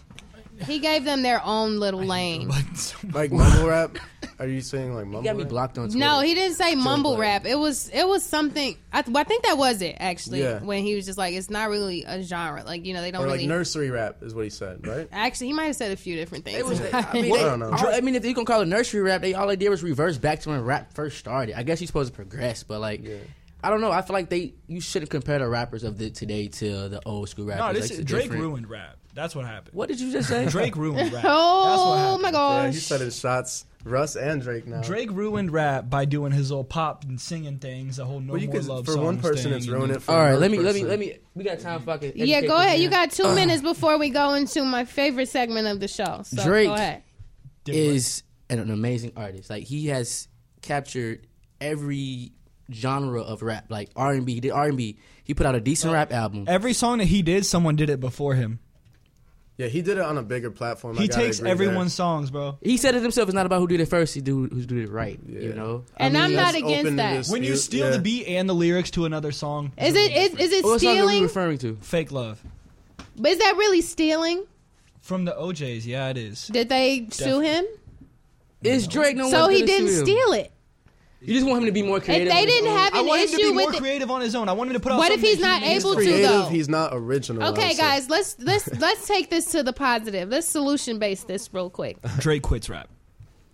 he gave them their own little lane. But so much- Like mumble rap? (laughs) Are you saying like mumble? you got me rap? blocked on Twitter. No, he didn't say mumble Budden. rap. It was it was something. I, well, I think that was it actually. Yeah. When he was just like, it's not really a genre. Like you know, they don't Or like really. nursery rap is what he said, right? actually, he might have said a few different things. It was, (laughs) I I mean, I they, don't know. I mean, if you can call it nursery rap, they all they did was reverse back to when rap first started. I guess you're supposed to progress, but like, Yeah. I don't know. I feel like they you shouldn't compare the rappers of the today to the old school rappers. no, Like, this it's is, Drake different. ruined rap. That's what happened. What did you just say? Drake ruined (laughs) rap. oh That's what oh happened. my Yeah, gosh! he said his shots. Russ and Drake now. Drake ruined rap by doing his little pop and singing things, the whole no Well, you more could, love for one person, thing, it's and ruined it. For All right, let me let me let me. We got time. Fuck it. yeah, go ahead. man. You got two minutes before we go into my favorite segment of the show. So Drake go ahead. Did an, an amazing artist. Like he has captured every genre of rap, like R and B. He did R and B. He put out a decent rap album. every song that he did, someone did it before him. Yeah, he did it on a bigger platform. He gotta takes agree everyone's songs, bro. He said it himself. It's not about who did it first. He do who did it right. Yeah. You know. And I I'm mean, not against that. this- When you You- steal yeah. the beat and the lyrics to another song, Is it is, is it What song are we stealing? referring to? fake love But is that really stealing? from the O'Jays? Yeah, it is. Did they sue him? Is Drake no So one's he didn't sue him. steal it. You just want him to be more If creative. they on his didn't own. have I an want him to issue be more it. creative on his own. I want him to put out. What if he's not he able to, creative. though. He's not original. Okay, guys, let's let's (laughs) let's take this to the positive. Let's solution base this real quick. Drake quits rap.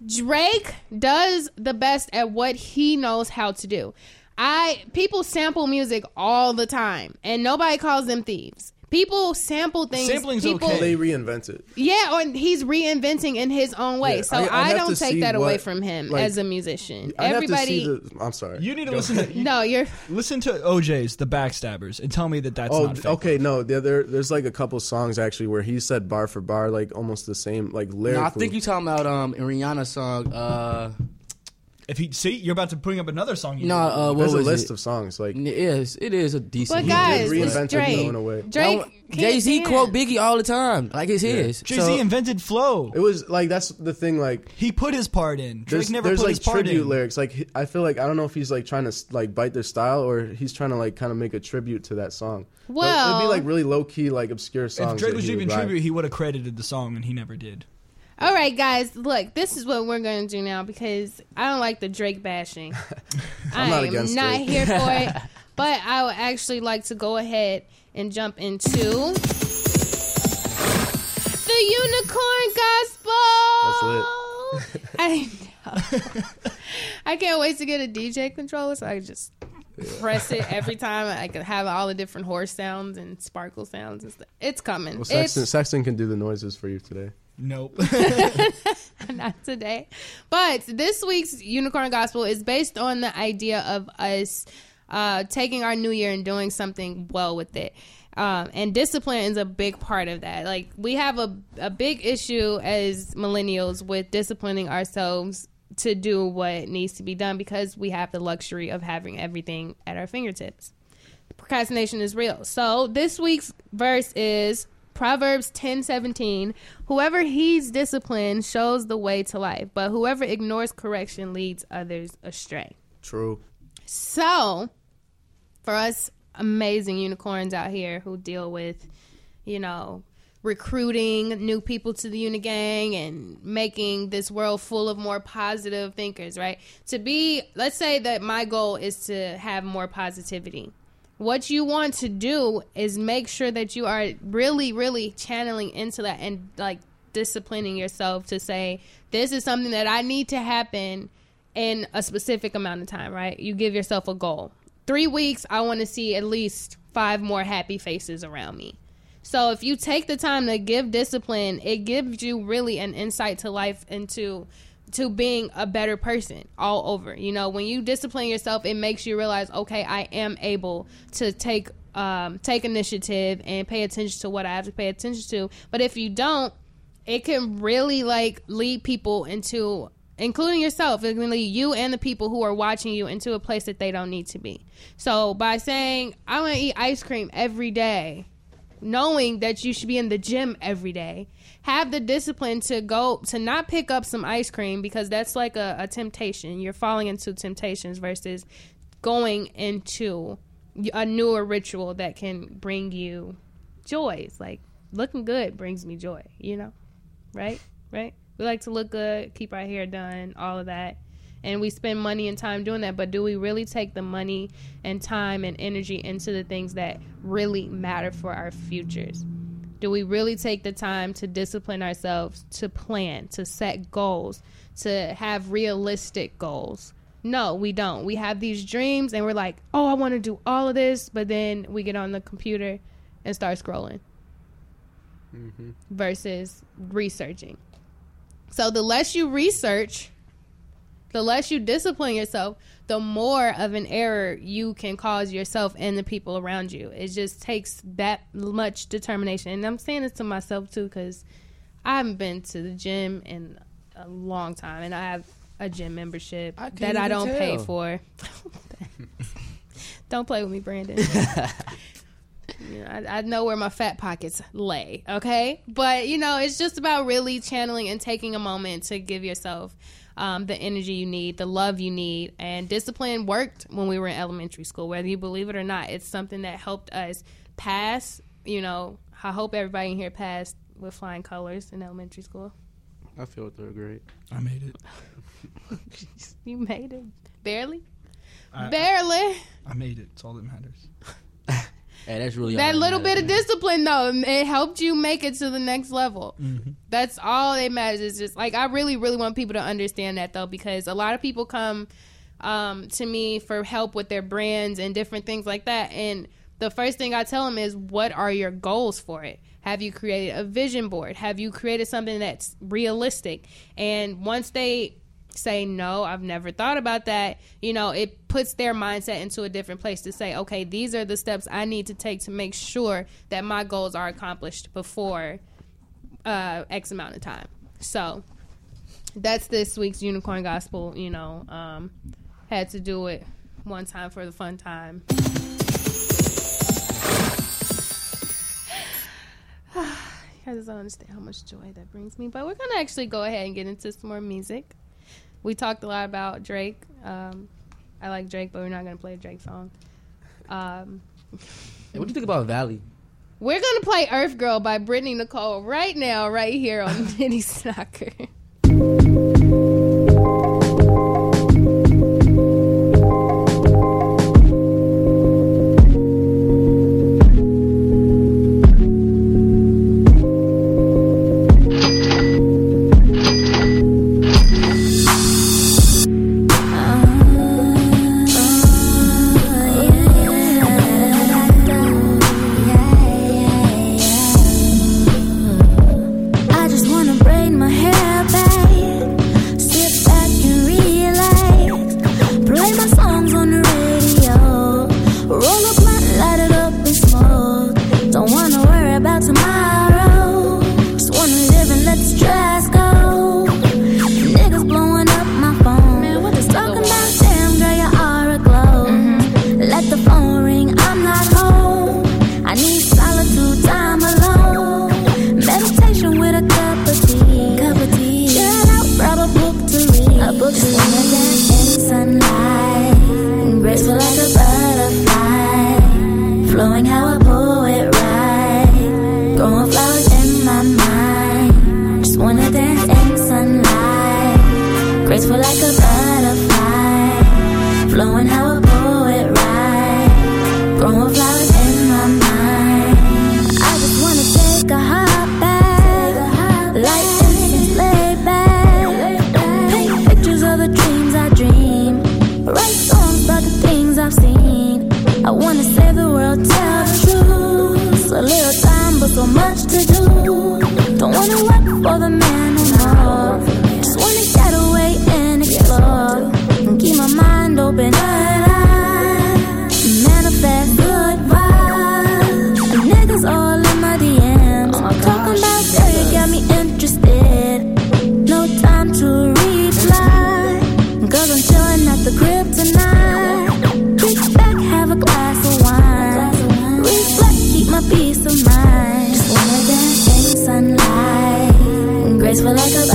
Drake does the best at what he knows how to do. I people sample music all the time and nobody calls them thieves. People sample things. Sampling's people, okay. They reinvent it. Yeah, and he's reinventing in his own way. Yeah, so I- I, don't take see that away from him like, as a musician. I have to Everybody, see the. I'm sorry. You need to Go listen to you, no, you're listen to O'Jays The Backstabbers and tell me that that's Oh, not fake. okay. No, there, there, there's like a couple songs actually where he said bar for bar, like almost the same, like lyrically. No, I think you talking about um Rihanna's song. Uh, If he see, you're about to bring up another song. You no, know. uh, what There's a list it? of songs. Like It is. It is a decent. but guys, did it's reinvent it, Drake. though, in a way. Drake, Jay Z quote Biggie all the time, like it's his. Jay Z So- invented flow. it was like that's the thing. Like He put his part in. Drake there's, never there's put like his part tribute in. lyrics. Like I feel like I don't know if he's like trying to like bite their style or he's trying to like kind of make a tribute to that song. But Well- it'd be like really low key, like obscure songs. If Drake that was he doing tribute, he would have credited the song, and he never did. All right, guys, look, this is what we're going to do now because I don't like the Drake bashing. (laughs) I'm not against not Drake. here for it, (laughs) but I would actually like to go ahead and jump into the Unicorn Gospel. That's lit. (laughs) I know. I can't wait to get a DJ controller so I can just press it every time. I can have all the different horse sounds and sparkle sounds and stuff. It's coming. Well, it's Sexton, Sexton can do the noises for you today. Nope. (laughs) (laughs) not today. But this week's Unicorn Gospel is based on the idea of us uh, taking our new year and doing something well with it. Um, and discipline is a big part of that. Like, we have a, a big issue as millennials with disciplining ourselves to do what needs to be done because we have the luxury of having everything at our fingertips procrastination is real. So this week's verse is Proverbs ten seventeen. Whoever heeds discipline shows the way to life, but whoever ignores correction leads others astray. True. So, for us amazing unicorns out here who deal with, you know, recruiting new people to the Unigang and making this world full of more positive thinkers, right? To be, let's say that my goal is to have more positivity. What you want to do is make sure that you are really, really channeling into that and like disciplining yourself to say, this is something that I need to happen in a specific amount of time, right? You give yourself a goal. Three weeks, I want to see at least five more happy faces around me. So if you take the time to give discipline, it gives you really an insight to life and to being a better person all over. You know, when you discipline yourself, it makes you realize, okay, I am able to take um, take initiative and pay attention to what I have to pay attention to. But if you don't, it can really like lead people into including yourself it can lead you and the people who are watching you into a place that they don't need to be so by saying i want to eat ice cream every day knowing that you should be in the gym every day have the discipline to go to not pick up some ice cream because that's like a, a temptation you're falling into temptations versus going into a newer ritual that can bring you joys like looking good brings me joy you know right? Right? We like to look good, keep our hair done, all of that. And we spend money and time doing that, but do we really take the money and time and energy into the things that really matter for our futures? Do we really take the time to discipline ourselves, to plan, to set goals, to have realistic goals? No, we don't. We have these dreams and we're like, oh, I want to do all of this, but then we get on the computer and start scrolling mm-hmm. versus researching. So the less you research, the less you discipline yourself, the more of an error you can cause yourself and the people around you. It just takes that much determination. And I'm saying this to myself too because I haven't been to the gym in a long time and I have a gym membership I that I don't pay for. (laughs) don't play with me, Brandon. (laughs) You know, I, I know where my fat pockets lay, okay? But, you know, it's just about really channeling and taking a moment to give yourself um, the energy you need, the love you need. And discipline worked when we were in elementary school, whether you believe it or not. It's something that helped us pass, you know, I hope everybody in here passed with flying colors in elementary school. I feel third grade. I made it. (laughs) You made it. Barely? I, Barely. I made it. It's all that matters. (laughs) Hey, that's really that little bit of discipline though it helped you make it to the next level. Mm-hmm. that's all that matters. Is just like i really really want people to understand that though because a lot of people come um, to me for help with their brands and different things like that and the first thing i tell them is what are your goals for it? Have you created a vision board? Have you created something that's realistic? And once they say no i've never thought about that you know it puts their mindset into a different place to say okay these are the steps i need to take to make sure that my goals are accomplished before uh, x amount of time so that's this week's unicorn gospel you know um, had to do it one time for the fun time (sighs) I just don't understand how much joy that brings me. But we're gonna actually go ahead and get into some more music we talked a lot about Drake. Um, I like Drake, but we're not gonna play a Drake song. Um, hey, what do you think about Valley? We're gonna play Earth Girl by Brittany Nicole right now, right here on (laughs) Diddy Soccer. for the man moving like a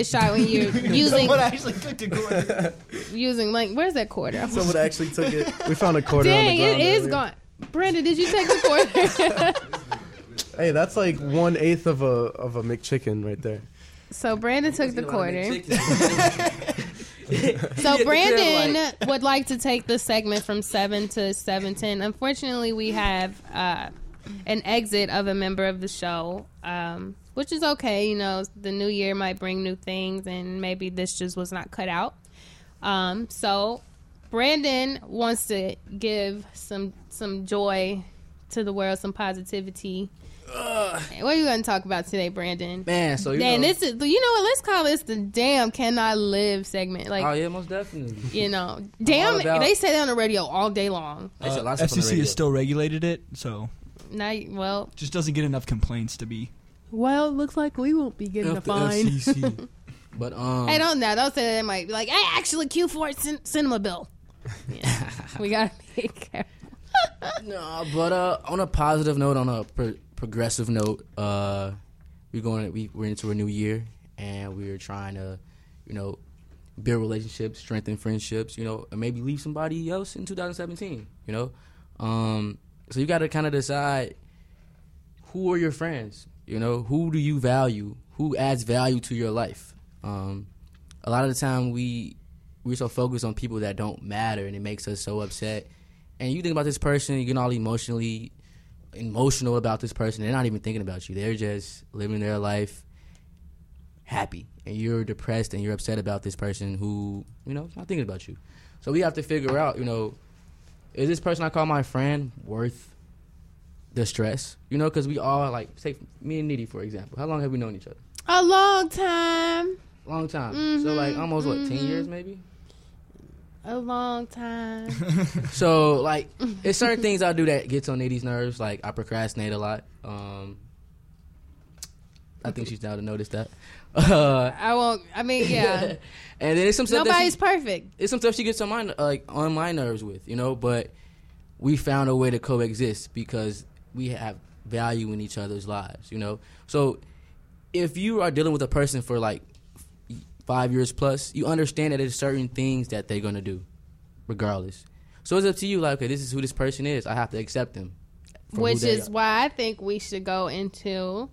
get shot when you're (laughs) using Someone actually took the quarter. using like where's that quarter? (laughs) Someone actually took it. We found a quarter on Dang, the ground. is earlier. gone. Brandon, did you take the quarter? (laughs) Hey, that's like one eighth of a of a McChicken right there. so Brandon took the quarter. So Brandon would like to take the segment from seven to seven ten. Unfortunately, we have uh, an exit of a member of the show, um, which is okay. You know, the new year might bring new things, and maybe this just was not cut out. Um, so Brandon wants to give some some joy to the world, some positivity. what are you going to talk about today, Brandon? Man, so you Man, know, this is you know what? Let's call this the "Damn Can I Live" segment. Like, oh yeah, most definitely. you know, (laughs) damn, about- they say that on the radio all day long. They said Uh, of stuff on the FCC has still regulated it, so Now, well, just doesn't get enough complaints to be. Well, it looks like we won't be getting a F the fine. FCC. (laughs) but um, Hey, don't know. don't say that. They might be like, I actually, Q for it, cin- cinema bill. (laughs) Yeah, we gotta be careful. No, but uh, on a positive note, on a pro- progressive note, uh, we're going. We, we're into a new year, and we're trying to, you know, build relationships, strengthen friendships, you know, and maybe leave somebody else in 2017. You know, um, so you got to kind of decide who are your friends. You know, who do you value? Who adds value to your life? Um, a lot of the time, we we're so focused on people that don't matter, and it makes us so upset and you think about this person, you get all emotionally emotional about this person. They're not even thinking about you. They're just living their life happy, and you're depressed and you're upset about this person who you know is not thinking about you. So we have to figure out, you know, is this person I call my friend worth the stress? You know, because we all like take me and Nitty for example. How long have we known each other? A long time, Long time. So like almost what ten years maybe. a long time. (laughs) So like, it's certain things I do that gets on Nitty's nerves. Like I procrastinate a lot. Um, I think she's now to notice that. Uh, I won't. I mean, yeah, (laughs) and then it's some stuff that nobody's she, perfect. it's some stuff she gets on my like on my nerves with, you know. But we found a way to coexist because we have value in each other's lives, you know. So if you are dealing with a person for like five years plus, you understand that there's certain things that they're gonna do, regardless. So it's up to you. Like, okay, this is who this person is. I have to accept them. Which is are. why I think we should go into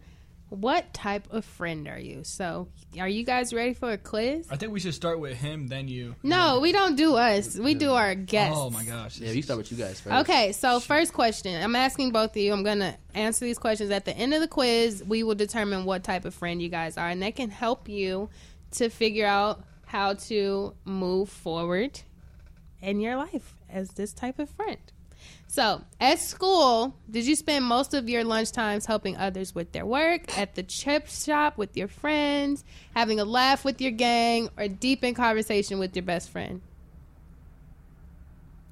what type of friend are you? So, are you guys ready for a quiz? I think we should start with him, then you. No, we don't do us. We do our guests. Oh my gosh. Yeah, we start with you guys first. Okay, so first question. I'm asking both of you. I'm going to answer these questions at the end of the quiz. We will determine what type of friend you guys are, and that can help you to figure out how to move forward in your life as this type of friend. So, at school, did you spend most of your lunch times helping others with their work, at the chip shop with your friends, having a laugh with your gang, or deep in conversation with your best friend?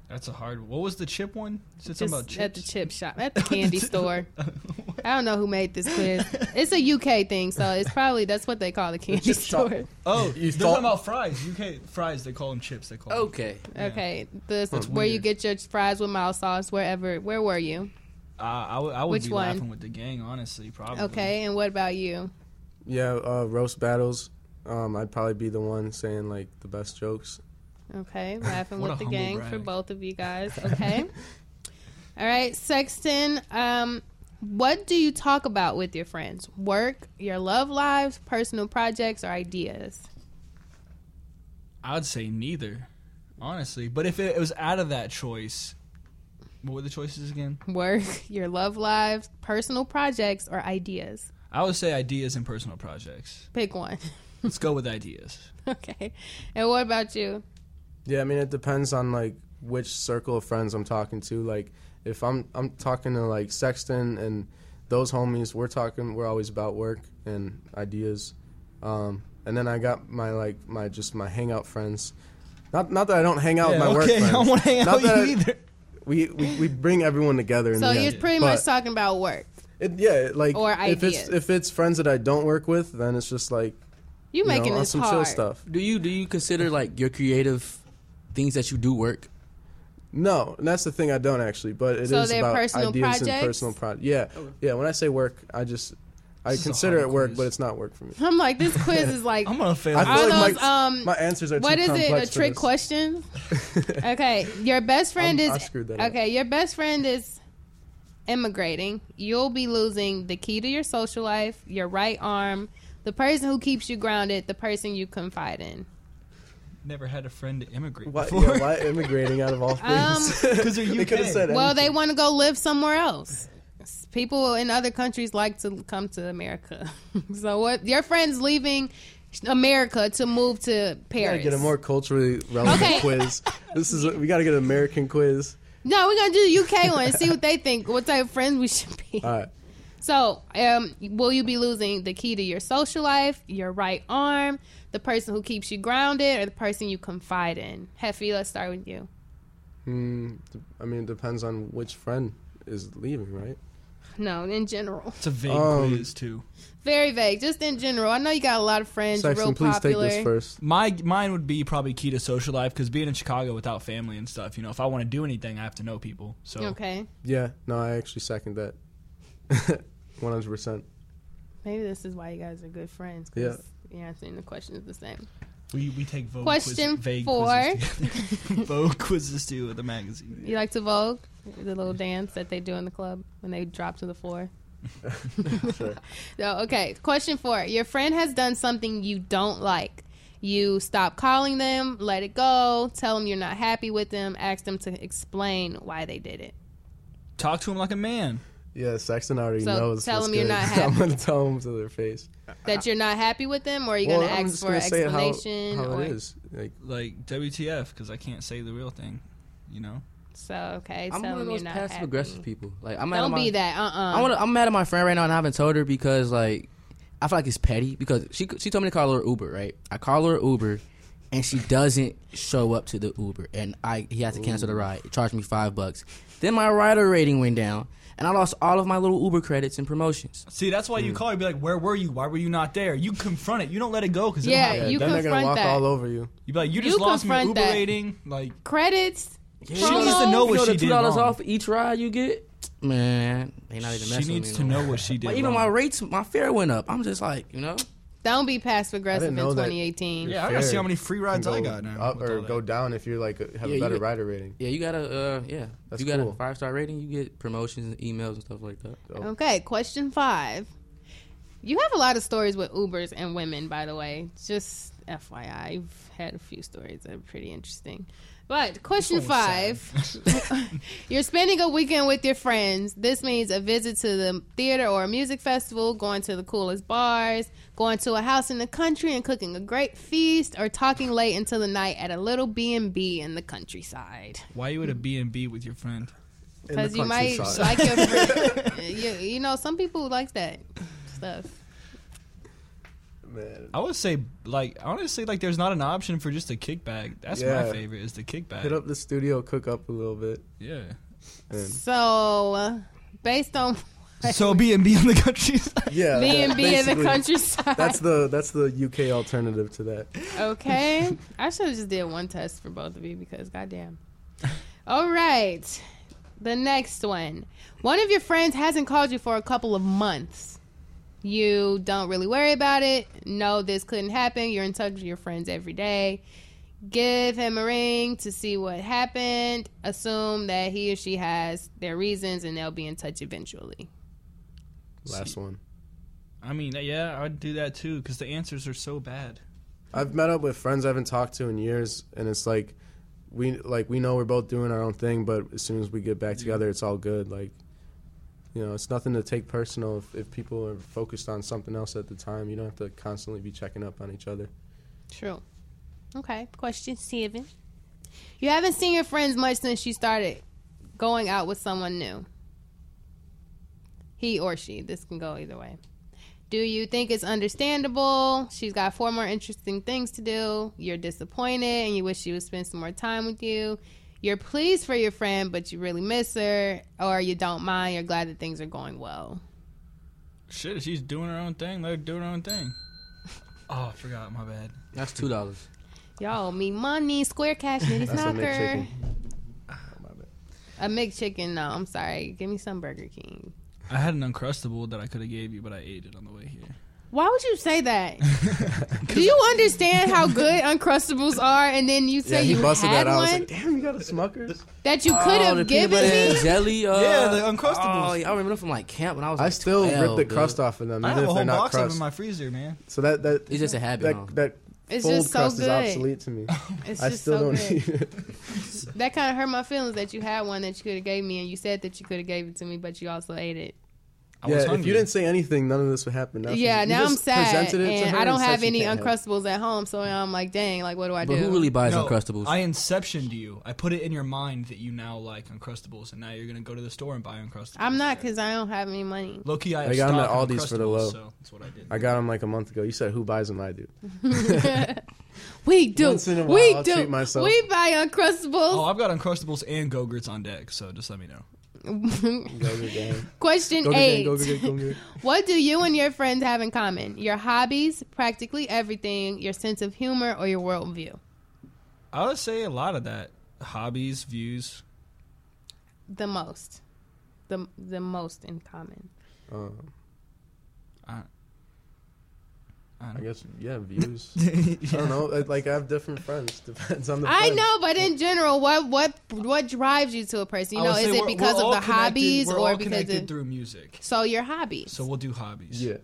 That's a hard. What was the chip one? Said something about chips. at the chip shop, at the candy (laughs) store. (laughs) I don't know who made this quiz. It's a UK thing, so it's probably that's what they call the candy chip shop. store. Oh, You they're talking about fries. UK fries. They call them chips. They call. 'em- Okay. Okay, the That's where you weird. get your fries with mild sauce, wherever. Where were you? Uh, I would. Would Which be one? laughing with the gang. Honestly, probably. Okay, and what about you? Yeah, uh, roast battles. Um, I'd probably be the one saying like the best jokes. Okay, laughing with the gang brag. for both of you guys. (laughs) Okay. All right, Sexton. Um, what do you talk about with your friends? Work, your love lives, personal projects, or ideas? I would say neither, honestly. But if it was out of that choice, what were the choices again? Work, (laughs) your love lives, personal projects, or ideas. I would say ideas and personal projects. Pick one. Let's go with ideas. (laughs) okay. And what about you? Yeah, I mean it depends on like which circle of friends I'm talking to. Like if I'm I'm talking to like Sexton and those homies, we're talking we're always about work and ideas. Um, and then I got my like my just my hangout friends. Not not that I don't hang out with Yeah, my work okay, (laughs) I don't want to hang out Not with you that I- either. We, we we bring everyone together. In So you're end. pretty But much talking about work. it, yeah, like Or if it's if it's friends that I don't work with, then it's just like You you making know, on this some hard. chill stuff. Do you do you consider like your creative things that you do work? No, and that's the thing. I don't actually, but it is So they're about personal ideas projects? and personal projects. Yeah, yeah. When I say work, I just I This consider it hard work, quiz. but it's not work for me. I'm like, this quiz is (laughs) like, I'm gonna fail. I this. feel are like those my- um, My answers are what too is it? A trick question? (laughs) okay, your best friend I'm- I is screwed that up. okay. Your best friend is immigrating. You'll be losing the key to your social life, your right arm, the person who keeps you grounded, the person you confide in. Never had a friend to immigrate Why, before. yeah, why immigrating out of all (laughs) Um, things? Because (laughs) they're (laughs) they could have said Well, they want to go live somewhere else. People in other countries like to come to America. so what? Your friend's leaving America to move to We gotta Paris. get a more culturally relevant Okay. quiz. This is we gotta get an American quiz. no, we're gonna do the UK one. And see what they think. What type of friends we should be. All right. So, um, will you be losing the key to your social life, your right arm, the person who keeps you grounded, or the person you confide in? Heffy, let's start with you. Hmm, d- I mean, it depends on which friend is leaving, right? No, in general. It's a vague Um, quiz too. Very vague. Just in general. I know you got a lot of friends. you're real please popular. take this first. My mine would be probably key to social life because being in Chicago without family and stuff, you know, if I want to do anything, I have to know people. So Okay. Yeah, no, I actually second that. (laughs) One hundred percent. Maybe this is why you guys are good friends. Cause You're answering the questions the same. we, we take vogue Question quiz, vague four. quizzes (laughs) vogue quizzes too with the magazine. You like to Vogue? The little dance that they do in the club when they drop to the floor. Sure. (laughs) So, okay. Question four. Your friend has done something you don't like. You stop calling them, let it go, tell them you're not happy with them, ask them to explain why they did it. Talk to him like a man. Yeah, Sexton already So, knows. tell what's them you're good. not (laughs) I'm happy. gonna tell them to their face. That you're not happy with them, or are you well, going to I'm ask just for gonna an say it how, explanation? how or, it is. Like, Like WTF? Because I can't say the real thing. You know. So, okay. I'm tell one of them you're those passive aggressive people. Like I'm mad Don't at my, be that. Uh uh I wanna, I'm mad at my friend right now, and I haven't told her because like I feel like it's petty because she she told me to call her Uber, right? I call her Uber, and she doesn't show up to the Uber, and I he has to cancel the ride. It charged me five bucks. Then my rider rating went down, and I lost all of my little Uber credits and promotions. See, that's why you Hmm. call her. Be like, where were you? Why were you not there? You confront it. You don't let it go because Yeah, yeah, you then they're gonna confront walk that. all over you. You be like, you You just lost me confront Uber that. rating. Like Credits. she needs to know Promo. what you know she the did two dollars wrong. off each ride you get, man. They not even She messing needs with to me no know what she (laughs) did. Like, even wrong. my rates, my fare went up. I'm just like, you know, Don't be passive aggressive in know that. 2018. Yeah, I gotta see how many free rides I got now. Up with or all go that. down if you're like have Yeah, a you better get- rider rating. yeah, you gotta, uh, yeah, That's you got cool. a five star rating, you get promotions and emails and stuff like that. Dope. Okay, question five. You have a lot of stories with Ubers and women, by the way. Just FYI, I've had a few stories that are pretty interesting. But question five (laughs) You're spending a weekend with your friends. This means a visit to the theater or a music festival, going to the coolest bars, going to a house in the country and cooking a great feast, or talking late into the night at a little B&B in the countryside. Why you at a B and B with your friend? Because you might like your friend. (laughs) you, you know, some people like that stuff. Man, I would say like I want say like there's not an option for just a kickback. That's my favorite is the kickback. hit up the studio, cook up a little bit, Yeah. and So, uh, based on So B and B in the countryside. (laughs) yeah, B and B in the basically, countryside, That's the that's the UK alternative to that. okay. (laughs) I should have just did one test for both of you because goddamn. All right, the next one. One of your friends hasn't called you for a couple of months. You don't really worry about it. No, this couldn't happen. You're in touch with your friends every day. Give him a ring to see what happened. Assume that he or she has their reasons and they'll be in touch eventually. Last one. I mean, yeah, I'd do that too because the answers are so bad. I've met up with friends I haven't talked to in years, and it's like we like we know we're both doing our own thing, but as soon as we get back together, it's all good. Like you know, it's nothing to take personal if, if people are focused on something else at the time. You don't have to constantly be checking up on each other. True. Okay. Question seven. You haven't seen your friends much since you started going out with someone new. He or she. This can go either way. Do you think it's understandable? She's got four more interesting things to do. You're disappointed and you wish she would spend some more time with you. You're pleased for your friend, but you really miss her, or you don't mind. You're glad that things are going well. Shit, she's doing her own thing, let her do her own thing. Oh, I forgot. My bad. That's two dollars. Y'all me money. Square cash, nitty That's a knocker. McChicken. A McChicken, no. I'm sorry. Give me some Burger King. I had an uncrustable that I could have gave you, but I ate it on the way here. Why would you say that? (laughs) Do you understand how good Uncrustables are? And then you Yeah, say he you busted had that out. I one was like, damn, you got a Smuckers? that you could Oh, have the peanut given butter me. and jelly. Uh, Yeah, the Uncrustables. Oh, yeah, I remember them from like camp when I was. I Like still 12, rip the dude. crust off of them, I even have a if whole they're not box of them crust. in my freezer, man. So that that It's just a habit. huh? that that It's fold just so crust is good. obsolete to me. (laughs) It's I just still so don't good. eat it. That kind of hurt my feelings that you had one that you could have gave me, and you said that you could have gave it to me, but you also ate it. I was Yeah, if you didn't say anything, none of this would happen. Now yeah, you now I'm just sad, it to and I don't said have any can't have. Uncrustables at home, so I'm like, dang, like what do I But do? who really buys No, Uncrustables? I inceptioned you. I put it in your mind that you now like Uncrustables, and now you're gonna go to the store and buy Uncrustables. I'm not because I don't have any money. Low key, I, I have got 'em at Aldi's for the low. So that's what I did. I got them like a month ago. You said who buys them? I do. (laughs) we do. Once in a we I'll do. treat myself. We buy Uncrustables. Oh, I've got Uncrustables and Go-Gurts on deck, so just let me know. Go get gang. Question Go eight. Go get. Go. What do you and your friends have in common? Your hobbies, practically everything, your sense of humor, or your worldview? I would say a lot of that. Hobbies, views. The most. The the most in common. Um, I, I I don't guess yeah, (laughs) views. I don't know. Like- Like I have different friends. (laughs) Depends on the. I friend. know, but in general, what what what drives you to a person? You I know, is it because of the connected- hobbies we're or all because connected of through music? so your hobbies? So we'll do hobbies. Yeah.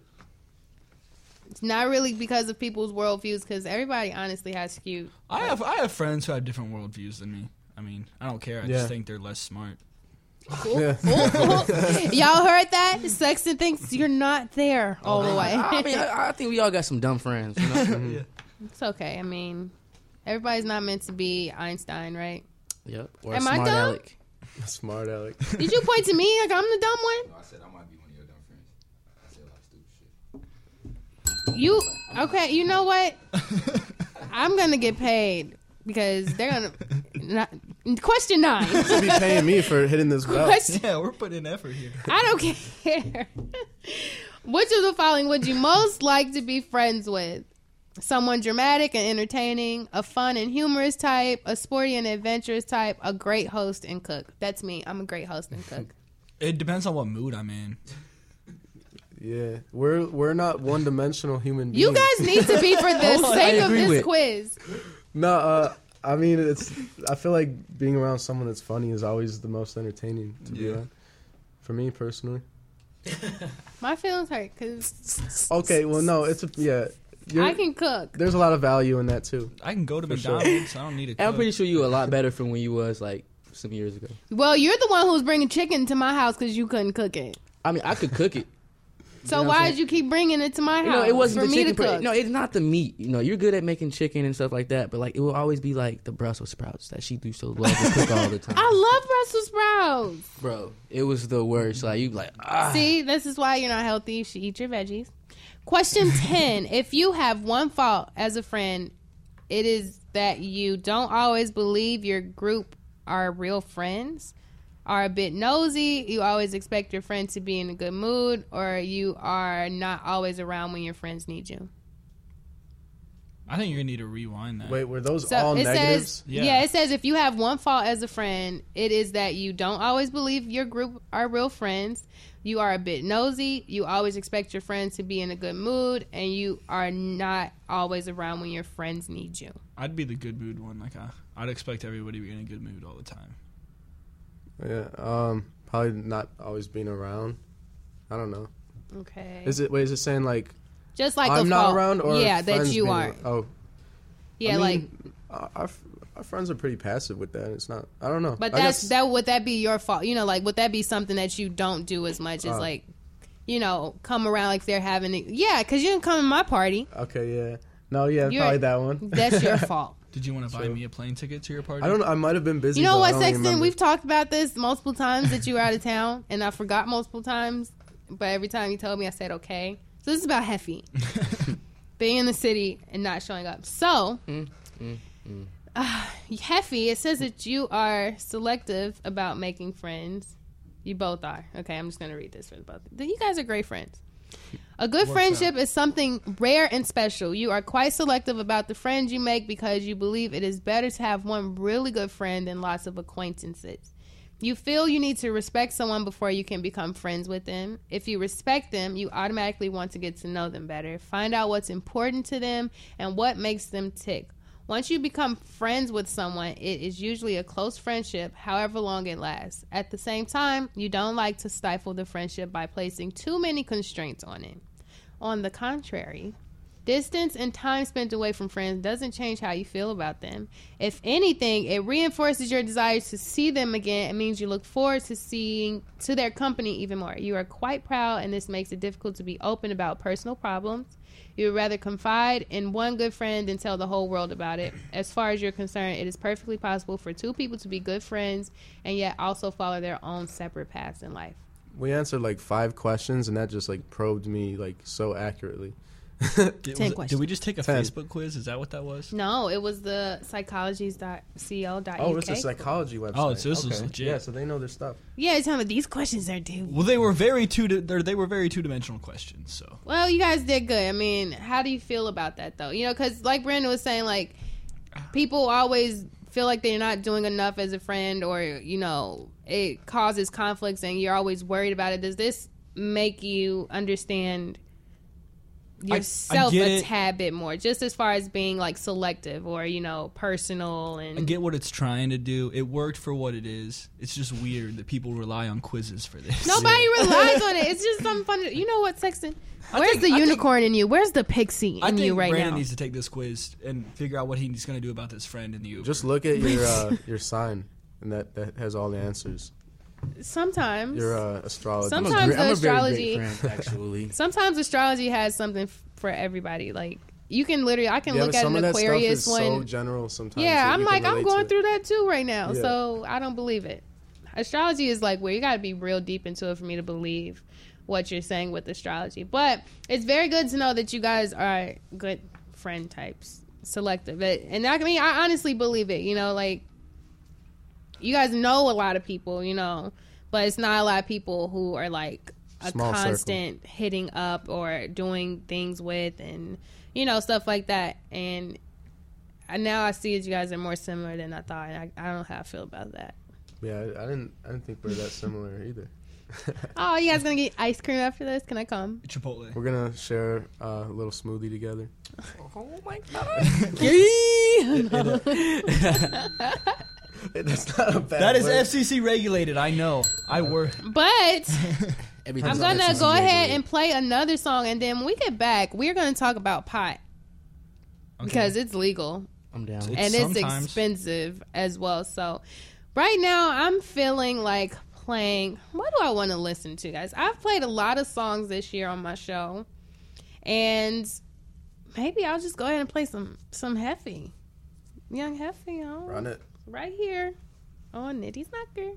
It's not really because of people's worldviews, because everybody honestly has skewed. I have I have friends who have different worldviews than me. I mean, I don't care. I Yeah. just think they're less smart. Yeah. Y'all heard that? Sexton thinks you're not there all the way. I mean, I, I think we all got some dumb friends. You know? (laughs) it's okay. I mean, everybody's not meant to be Einstein, right? yep. Or Am a I smart dumb? aleck. Smart Alec. (laughs) Did you point to me like I'm the dumb one? I said I might be one of your dumb friends. I said a lot of stupid shit. You okay? You know what? (laughs) I'm gonna get paid because they're gonna. Not, question nine. (laughs) Should be paying me for hitting this bell. Question. Yeah, we're putting in effort here. I don't care. (laughs) Which of the following would you most like to be friends with? Someone dramatic and entertaining, a fun and humorous type, a sporty and adventurous type, a great host and cook. That's me. I'm a great host and cook. (laughs) It depends on what mood I'm in. Yeah, we're we're not one dimensional human beings. You guys need to be for the sake of agree this with. quiz. No, uh, I mean it's. I feel like being around someone that's funny is always the most entertaining to be Yeah. around. For me personally. (laughs) My feelings hurt because Okay, well no, it's a yeah. You're, I can cook. there's a lot of value in that too. I can go to For sure. McDonald's. I don't need a And cook. I'm pretty sure you a lot better from when you was like some years ago. Well, you're the one who was bringing chicken to my house because you couldn't cook it. I mean, I could cook it. So know why did you keep bringing it to my house? You know, it wasn't for the me chicken. to part. cook. No, it's not the meat. You know, you're good at making chicken and stuff like that, but like it will always be like the Brussels sprouts that she do so love to cook all the (laughs) time. I love Brussels sprouts. Bro, it was the worst. Like you like ah. See, this is why you're not healthy. You should eat your veggies. Question (laughs) 10. If you have one fault as a friend, it is that you don't always believe your group are real friends, are a bit nosy, you always expect your friend to be in a good mood, or you are not always around when your friends need you. I think you're gonna need to rewind that. Wait, were those So all it negatives? says, Yeah. yeah. it says if you have one fault as a friend, it is that you don't always believe your group are real friends. You are a bit nosy. You always expect your friends to be in a good mood, and you are not always around when your friends need you. I'd be the good mood one. Like I, I'd expect everybody to be in a good mood all the time. Yeah, um, probably not always being around. I don't know. Okay, Is it? Wait, is it saying like just like I'm not fault. around, or yeah, that you aren't. around? Oh, Yeah, I like, mean, our, our our friends are pretty passive with that. It's not. I don't know. but I that's guess- that. Would that be your fault? You know, like would that be something that you don't do as much as Uh. like, you know, come around like they're having it? Yeah, because you didn't come to my party. Okay, yeah. No, yeah, You're- probably that one. That's your (laughs) fault. Did you want to buy So- me a plane ticket to your party? I don't know. I might have been busy. You know though. I what, don't Sexton? remember. We've talked about this multiple times that you were out of town, and I forgot multiple times. But every time you told me, I said okay. So this is about Heffy (laughs) being in the city and not showing up. So, Mm, uh, (sighs) Heffy, it says that you are selective about making friends. You both are. Okay, I'm just gonna read this for the both. You guys are great friends. A good friendship is something rare and special. You are quite selective about the friends you make because you believe it is better to have one really good friend than lots of acquaintances. You feel you need to respect someone before you can become friends with them. If you respect them, you automatically want to get to know them better. Find out what's important to them and what makes them tick. Once you become friends with someone, it is usually a close friendship, however long it lasts. At the same time, you don't like to stifle the friendship by placing too many constraints on it. On the contrary, distance and time spent away from friends doesn't change how you feel about them. If anything, it reinforces your desire to see them again. It means you look forward to seeing to their company even more. You are quite proud and this makes it difficult to be open about personal problems. You would rather confide in one good friend than tell the whole world about it. As far as you're concerned, it is perfectly possible for two people to be good friends and yet also follow their own separate paths in life. We answered like five questions, and that just like probed me like so accurately. (laughs) Did, Ten it- questions. did we just take a Ten. Facebook quiz? Is that what that was? No, it was the psychologies.co.uk. Oh, it's a psychology website. Oh, so this was Okay. legit. Yeah, so they know their stuff. Yeah, it's telling me these questions are due. Well, they were very two. Di- they were very two dimensional questions. So Well, you guys did good. I mean, how do you feel about that though? You know, because like Brandon was saying, like people always feel like they're not doing enough as a friend, or you know, it causes conflicts, and you're always worried about it. Does this make you understand I yourself get a it. tad bit more, just as far as being like selective or you know, personal and I get what it's trying to do. It worked for what it is. It's just weird that people rely on quizzes for this. Nobody (laughs) relies on it. It's just some fun. To, you know what, Sexton? Where's think- the I think- unicorn in you? Where's the pixie in I think you right Brandon now? needs to take this quiz and figure out what he's going to do about this friend in the Uber. Just look at your (laughs) uh, your sign, and that that has all the answers. Sometimes. Your uh, astrology. I'm a, Sometimes gre- I'm the a very astrology- great friend, actually. (laughs) Sometimes astrology has something f- for everybody. Like you can literally, I can yeah, look at some an of Aquarius stuff is one. so general sometimes. yeah, that I'm like, I'm going through that too right now. Yeah. So I don't believe it. Astrology is like where you got to be real deep into it for me to believe what you're saying with astrology. But it's very good to know that you guys are good friend types, selective. It- And I mean, I honestly believe it. You know, like you guys know a lot of people. You know, but it's not a lot of people who are like a Small circle. constant hitting up or doing things with and you know stuff like that and and now I see that you guys are more similar than I thought. And I, I don't know how I feel about that. Yeah, I, I didn't. I didn't think we are that similar either. (laughs) Oh, you guys gonna get ice cream after this? Can I come? Chipotle. We're gonna share uh, a little smoothie together. (laughs) (laughs) (laughs) That's not a bad. That is word. FCC regulated. I know. I uh, work. But (laughs) Everything's I'm gonna FCC go ahead and play another song, and then when we get back, we're gonna talk about pot because it's legal I'm down. It's- and it's sometimes- expensive as well. So right now, I'm feeling like playing. What do I want to listen to, guys? I've played a lot of songs this year on my show, and maybe I'll just go ahead and play some some Heffy, Young Heffy, Run it. Right here on Nitty's Knocker.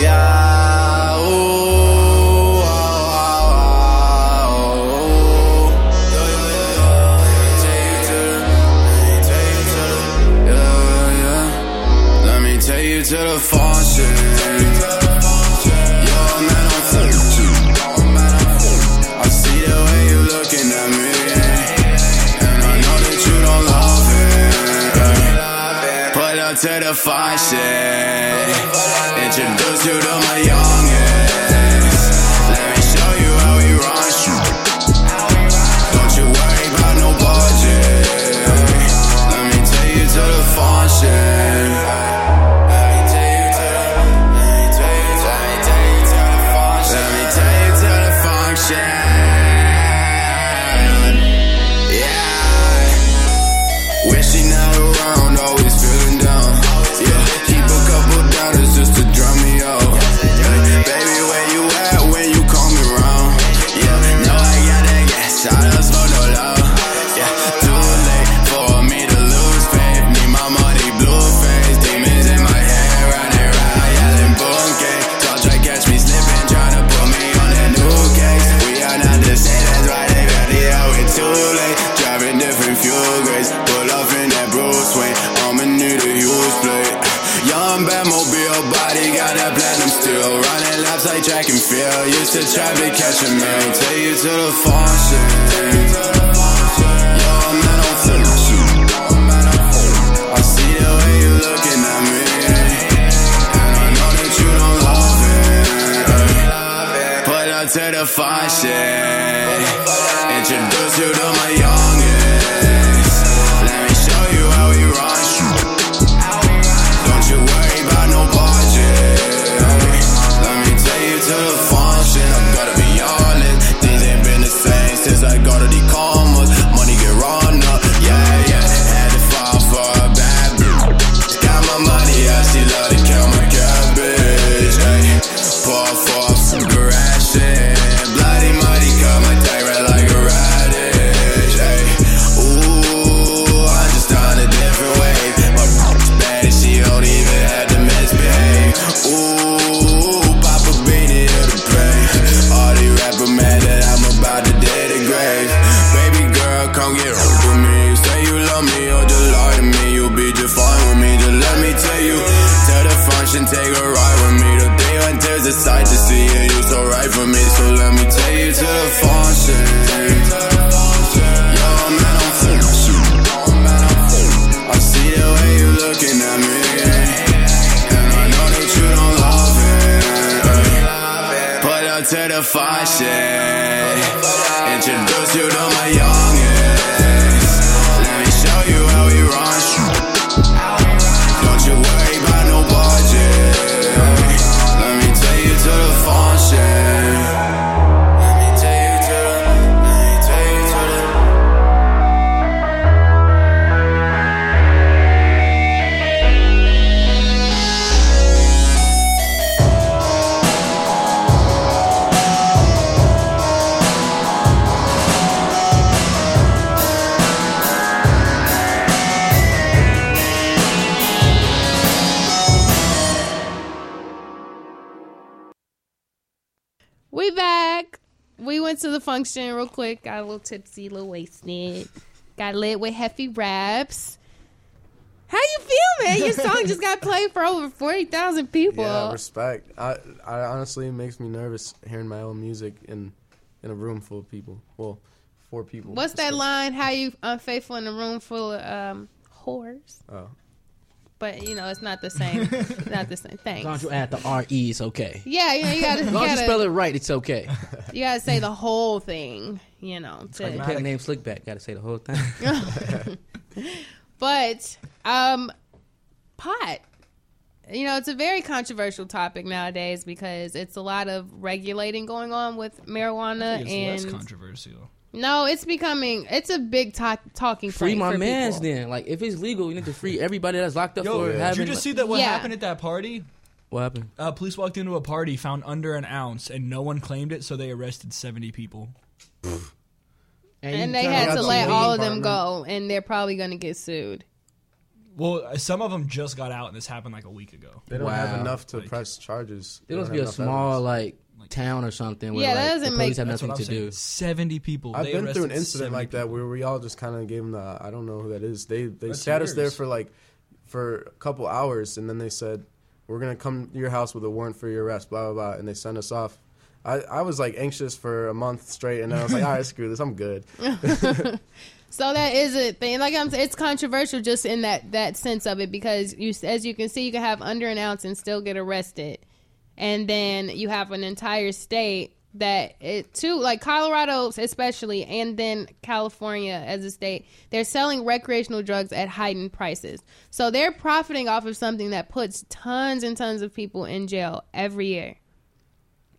Yeah, ooh, oh, oh, the We back. We went to the function real quick. Got a little tipsy, a little wasted. Got lit with Heffy Raps. How you feel, man? Your song just got played for over forty thousand people. Yeah, respect. I, I honestly it makes me nervous hearing my own music in in a room full of people. Well, four people. What's that line? How you unfaithful in a room full of um, whores? Oh. But you know, it's not the same. not the same. As long as Thanks. you add the R E, it's okay. Yeah, you you gotta, (laughs) As you long as you spell gotta, it right, it's okay. you gotta say the whole thing. You know, to, Like pen name Slickback, gotta say the whole thing. (laughs) But um pot. You know, it's a very controversial topic nowadays because it's a lot of regulating going on with marijuana It's and less controversial. No, it's becoming it's a big talk, talking free point my for man's people. then. Like if it's legal, you need to free (laughs) everybody that's locked up Yo, for did having. you just see that? What Yeah. happened at that party? what happened? Uh, police walked into a party, found under an ounce, and no one claimed it, so they arrested seventy people. And you they had to let weed all of them go and they're probably going to get sued. Well, uh, some of them just got out, and this happened like a week ago. They don't have enough to Like- press charges. It must be a small evidence. like town or something. Where, Yeah, that like, doesn't the make- police have That's what nothing I'm to saying. do. Seventy people. I've They been through an arrested incident 70 like that where we all just kind of gave them the I don't know who that is. They they That's sat us there yours. for like for a couple hours and then they said we're gonna come to your house with a warrant for your arrest. Blah blah blah, and they sent us off. I, I was like anxious for a month straight, and then I was like, all right, screw this, I'm good. (laughs) So that is a thing. Like I'm saying, it's controversial just in that that sense of it because you, as you can see, you can have under an ounce and still get arrested, and then you have an entire state that it too, like Colorado especially, and then California as a state, they're selling recreational drugs at heightened prices. So they're profiting off of something that puts tons and tons of people in jail every year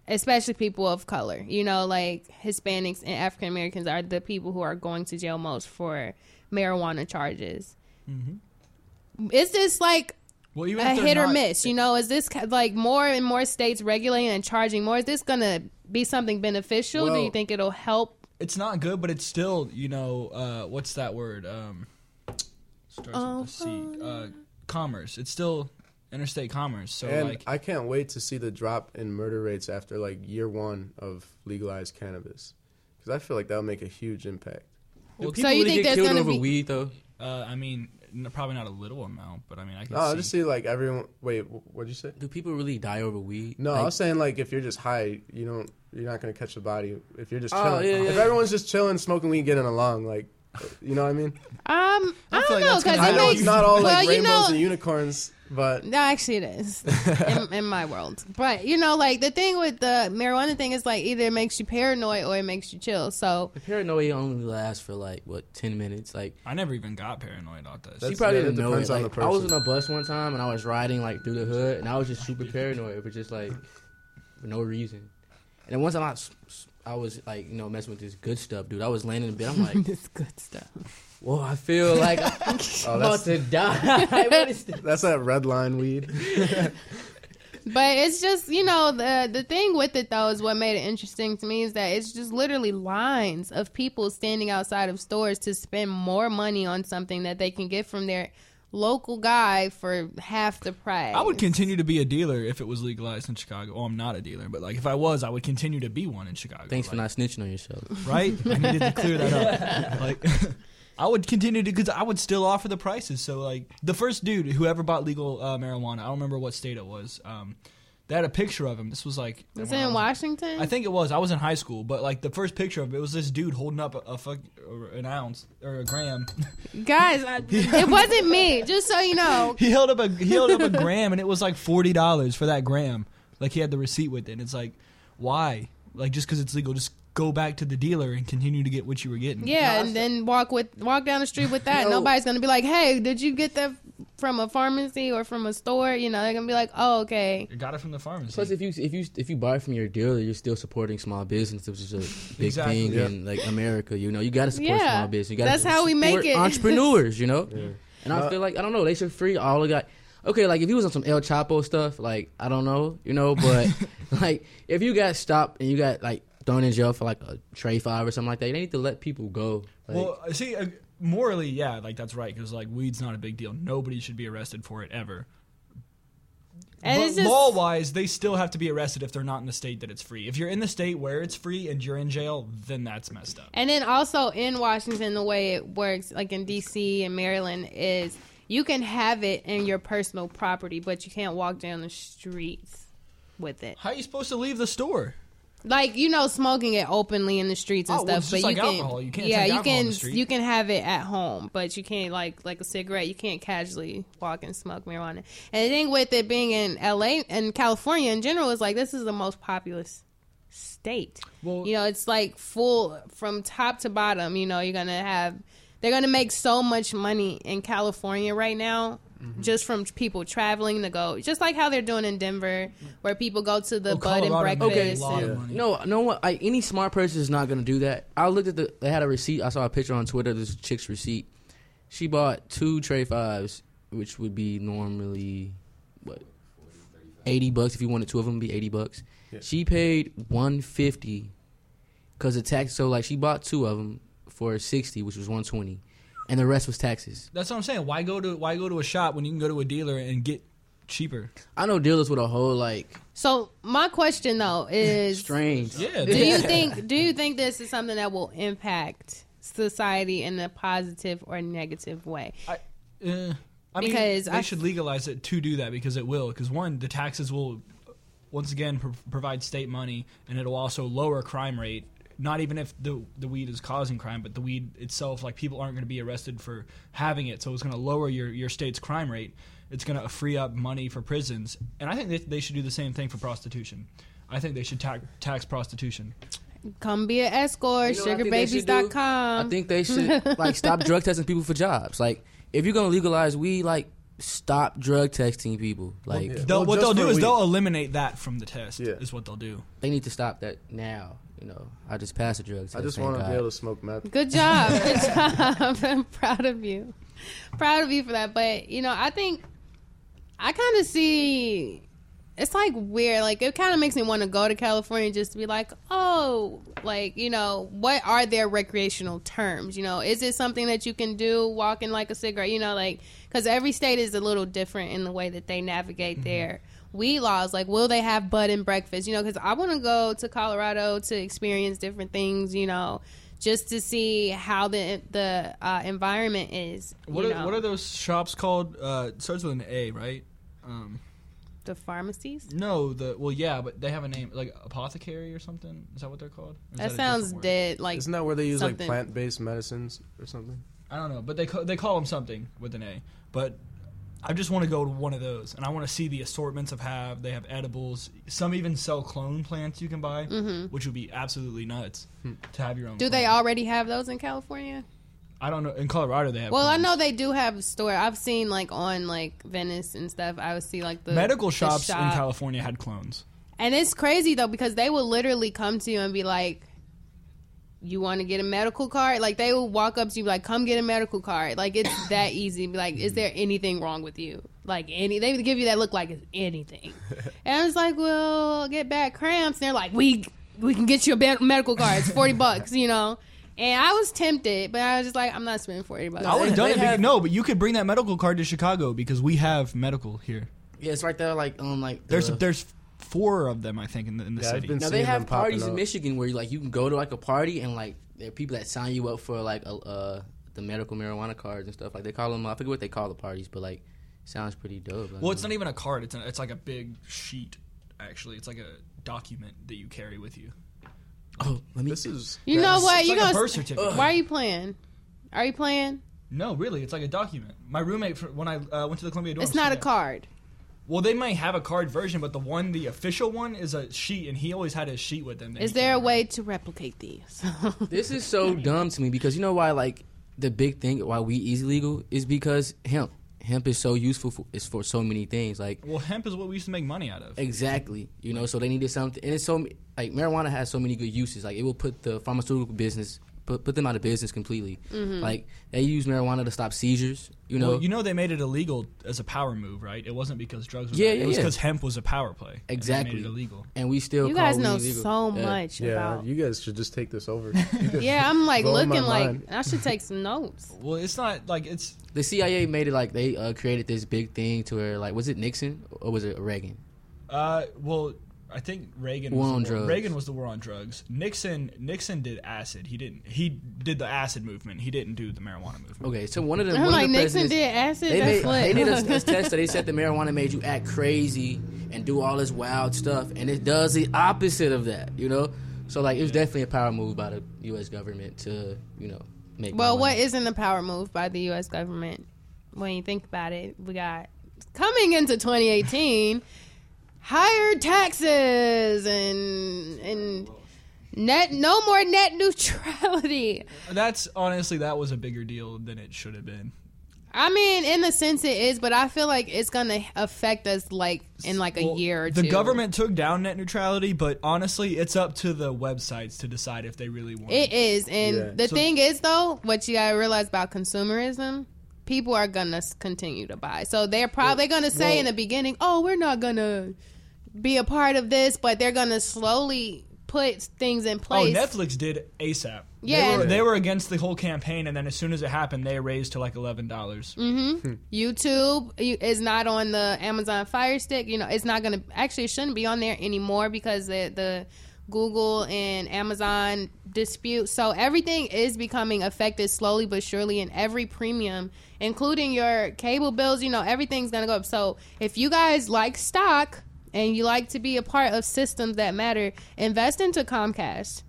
especially people of color. You know, like Hispanics and African Americans are the people who are going to jail most for marijuana charges. Mm-hmm. Is this like Well, even a if they're hit or not- miss? You know, is this like more and more states regulating and charging more? Is this going to be something beneficial? Do you think it'll help? It's not good, but it's still, you know, uh, what's that word? Um, starts Oh, with a C. Uh, commerce. It's still interstate commerce. So and like, I can't wait to see the drop in murder rates after like year one of legalized cannabis, because I feel like that'll make a huge impact. Do So people you really think get there's killed gonna over be- weed though? uh, I mean, n- probably not a little amount, but I mean, I can No, I just see like everyone. Wait, what'd you say? Do people really die over weed? No, Like, I was saying like if you're just high, you don't, you're not gonna catch the body. If you're just Oh, chilling, yeah, yeah, if yeah. everyone's just chilling, smoking weed, getting along, like, you know what I mean? Um, I feel don't like know because I know it's not all like well, you rainbows know, and unicorns, but No, actually, it is in, (laughs) in my world. But you know, like the thing with the marijuana thing is like either it makes you paranoid or it makes you chill. So The paranoia only lasts for like what ten minutes. Like I never even got paranoid about this. you That's- probably didn't know it. depends on Like, the I was person. on a bus one time and I was riding like through the hood and I was just super paranoid for just like for no reason. And then once I was, I was like you know messing with this good stuff, dude. I was laying in bed. I'm (laughs) like, this good stuff. Whoa, I feel like (laughs) I'm oh, about that's to die. (laughs) what is this? that's that red line weed. (laughs) But it's just you know the the thing with it though is what made it interesting to me is that it's just literally lines of people standing outside of stores to spend more money on something that they can get from their local guy for half the price. I would continue to be a dealer if it was legalized in Chicago. Well, I'm not a dealer, but like if I was, I would continue to be one in Chicago. Thanks for not snitching on yourself. right? I needed to clear that up. Like, I would continue to because I would still offer the prices. So, like, the first dude who ever bought legal uh, marijuana, I don't remember what state it was. Um, they had a picture of him. This was like Was it I in was- Washington? I think it was. I was in high school, but like the first picture of it, was this dude holding up a, a fuck or an ounce or a gram. (laughs) Guys, I, it wasn't me. Just so you know, (laughs) he held up a he held up a gram, and it was like forty dollars for that gram. Like he had the receipt with it. And it's like, why? Like just because it's legal, just go back to the dealer and continue to get what you were getting. Yeah, and then walk with walk down the street with that. Nobody's gonna be like, "Hey, did you get that from a pharmacy or from a store?" You know, they're gonna be like, "Oh, okay." You got it from the pharmacy. Plus, if you if you if you buy from your dealer, you're still supporting small business, which is a big (laughs) Exactly. thing Yeah. in like America. You know, you got to support Yeah. small business. You gotta That's how we make it. (laughs) Entrepreneurs, you know. Yeah. And I feel like I don't know. They should free all the guy. Okay, like if he was on some El Chapo stuff, like I don't know, you know, but (laughs) like if you got stopped and you got like thrown in jail for like a tray five or something like that, they need to let people go. Like, well, see, uh, morally, yeah, like that's right because like weed's not a big deal. Nobody should be arrested for it ever. And but just law wise, they still have to be arrested if they're not in the state that it's free. If you're in the state where it's free and you're in jail, then that's messed up. And then also in Washington, the way it works, like in D.C. and Maryland, is you can have it in your personal property, but you can't walk down the streets with it. How are you supposed to leave the store? Like you know, smoking it openly in the streets and Oh, well, stuff. it's but just you can, alcohol. You can't yeah, you can you can have it at home, but you can't like like a cigarette. You can't casually walk and smoke marijuana. And the thing with it being in L.A. and California in general is like this is the most populous state. Well, You know, it's like full from top to bottom. You know, you're gonna have they're gonna make so much money in California right now. Mm-hmm. Just from people traveling to go, just like how they're doing in Denver, where people go to the Well, bud and Colorado breakfast. makes a lot and- of. No, no one. Like any smart person is not gonna do that. I looked at the. They had a receipt. I saw a picture on Twitter. This chick's receipt. She bought two tray fives, which would be normally what eighty bucks if you wanted two of them. Be eighty bucks. Yeah. She paid one fifty because of tax. So like she bought two of them for sixty, which was one twenty, and the rest was taxes. That's what I'm saying. Why go to why go to a shop when you can go to a dealer and get cheaper? I know dealers with a whole like So my question though is, (laughs) strange. Yeah, do you think do you think this is something that will impact society in a positive or negative way? I, uh, I mean, Because they I- should legalize it to do that because it will. Because one, the taxes will once again pro- provide state money, and it'll also lower crime rate. Not even if the the weed is causing crime, but the weed itself, like people aren't going to be arrested for having it, so it's going to lower your your state's crime rate. It's going to free up money for prisons, and I think that they should do the same thing for prostitution. I think they should ta- tax prostitution. Come be an escort, You know what I think they should sugarbabies.com. I think they should like stop drug testing people for jobs. Like if you're gonna legalize weed, like stop drug testing people. Like yeah. They'll, Well, what they'll do is weed. they'll eliminate that from the test. Yeah. Is what they'll do. they need to stop that now. You know, I just passed a drug test. I just want to God. be able to smoke meth. Good job. (laughs) Good job. (laughs) I'm proud of you. Proud of you for that. But, you know, I think I kind of see it's like weird. Like, it kind of makes me want to go to California just to be like, oh, like, you know, what are their recreational terms? You know, is it something that you can do walking like a cigarette? You know, like, because every state is a little different in the way that they navigate their weed laws. Like, will they have bud and breakfast? You know, because I want to go to Colorado to experience different things, you know just to see how the the uh, environment is. What are, know, what are those shops called? Uh, it starts with an A, right? Um, the pharmacies? no, the well, yeah, but they have a name like apothecary or something. Is that what they're called? Or is That a sounds dead. Like Isn't that where they use something. like plant-based medicines or something? I don't know, but they call, they call them something with an A. But I just want to go to one of those, and I want to see the assortments of have. They have edibles. Some even sell clone plants you can buy, which would be absolutely nuts to have your own. Mm-hmm. Do they already have those in California? I don't know. In Colorado, they have. Well, I know they do have a store. I've seen like on like Venice and stuff. I would see like the medical the shops in. California had clones. And it's crazy though because they will literally come to you and be like, "You want to get a medical card?" Like they will walk up to you like, "Come get a medical card." Like it's (coughs) that easy. Be like, "Is there anything wrong with you?" Like any, they give you that look like it's anything. (laughs) and I was like, "Well, get back cramps." And they're like, "We we can get you a medical card. It's forty bucks," you know. And I was tempted, but I was just like, "I'm not spending forty bucks." I would have done it. but- have- no, but you could bring that medical card to Chicago because we have medical here. Yeah, it's right there, like um, like There's the- there's four of them, I think, in the, in the Yeah, city. Now they have parties in. Michigan where like you can go to like a party and like there are people that sign you up for like a, uh the medical marijuana cards and stuff. Like they call them, I forget what they call the parties, but like sounds pretty dope. Well, it's not even a card. It's a, it's like a big sheet. Actually, it's like a document that you carry with you. Oh, let me. This is You know what? You like a gonna birth certificate. Why are you playing? Are you playing? No, really, it's like a document. My roommate, for, when I uh, went to the Columbia dorm, It's not a card. Well, they might have a card version, but the one, the official one, is a sheet, and he always had his sheet with him. Is there a carried. way to replicate these? (laughs) This is so dumb to me because you know why? Like the big thing why weed is illegal is because hemp. Hemp is so useful for, is for so many things. Like Well, hemp is what we used to make money out of. Exactly. You know, so they needed something, and it's so like marijuana has so many good uses. Like it will put the pharmaceutical business put put them out of business completely. Like they use marijuana to stop seizures. You know, well, you know they made it illegal as a power move, right? It wasn't because drugs. Were Yeah, bad. yeah, It was yeah. because hemp was a power play. and they Exactly. made it illegal. and we still you call guys know illegal. so Yeah. much yeah. about. You guys should just take this over. (laughs) Yeah, I'm like looking like mind. I should take (laughs) some notes. Well, it's not like it's. The CIA made it like they uh, created this big thing to where like was it Nixon or was it Reagan? Uh, well, I think Reagan War was on war, drugs. Reagan was the war on drugs. Nixon Nixon did acid. He didn't. He did the acid movement. He didn't do the marijuana movement. Okay, so one of them. I'm one like of the Nixon presidents- did acid. They, That's made, they did a, (laughs) a test that they said the marijuana made you act crazy and do all this wild stuff, and it does the opposite of that. You know, so like it was definitely a power move by the U.S. government to you know make. well, marijuana. what isn't a power move by the U.S. government? When you think about it, we got coming into 2018 higher taxes and and net no more net neutrality. That's honestly that was a bigger deal than it should have been. I mean, in the sense, it is, but I feel like it's gonna affect us like in like a Well, year or the two. government took down net neutrality, but honestly, it's up to the websites to decide if they really want. It is, and Yeah. the So- thing is, though, what you gotta realize about consumerism, people are gonna continue to buy. So they're probably gonna say in the beginning, "Oh, we're not gonna be a part of this," but they're gonna slowly put things in place. Oh. Netflix did ASAP. Yeah, they were, they were against the whole campaign, and then as soon as it happened, they raised to like eleven dollars. Mm-hmm. YouTube is not on the Amazon Fire Stick. You know, it's not gonna actually it shouldn't be on there anymore because the the Google and Amazon dispute. So everything is becoming affected slowly but surely, in every premium, including your cable bills, you know, everything's gonna go up. So if you guys like stock and you like to be a part of systems that matter, invest into Comcast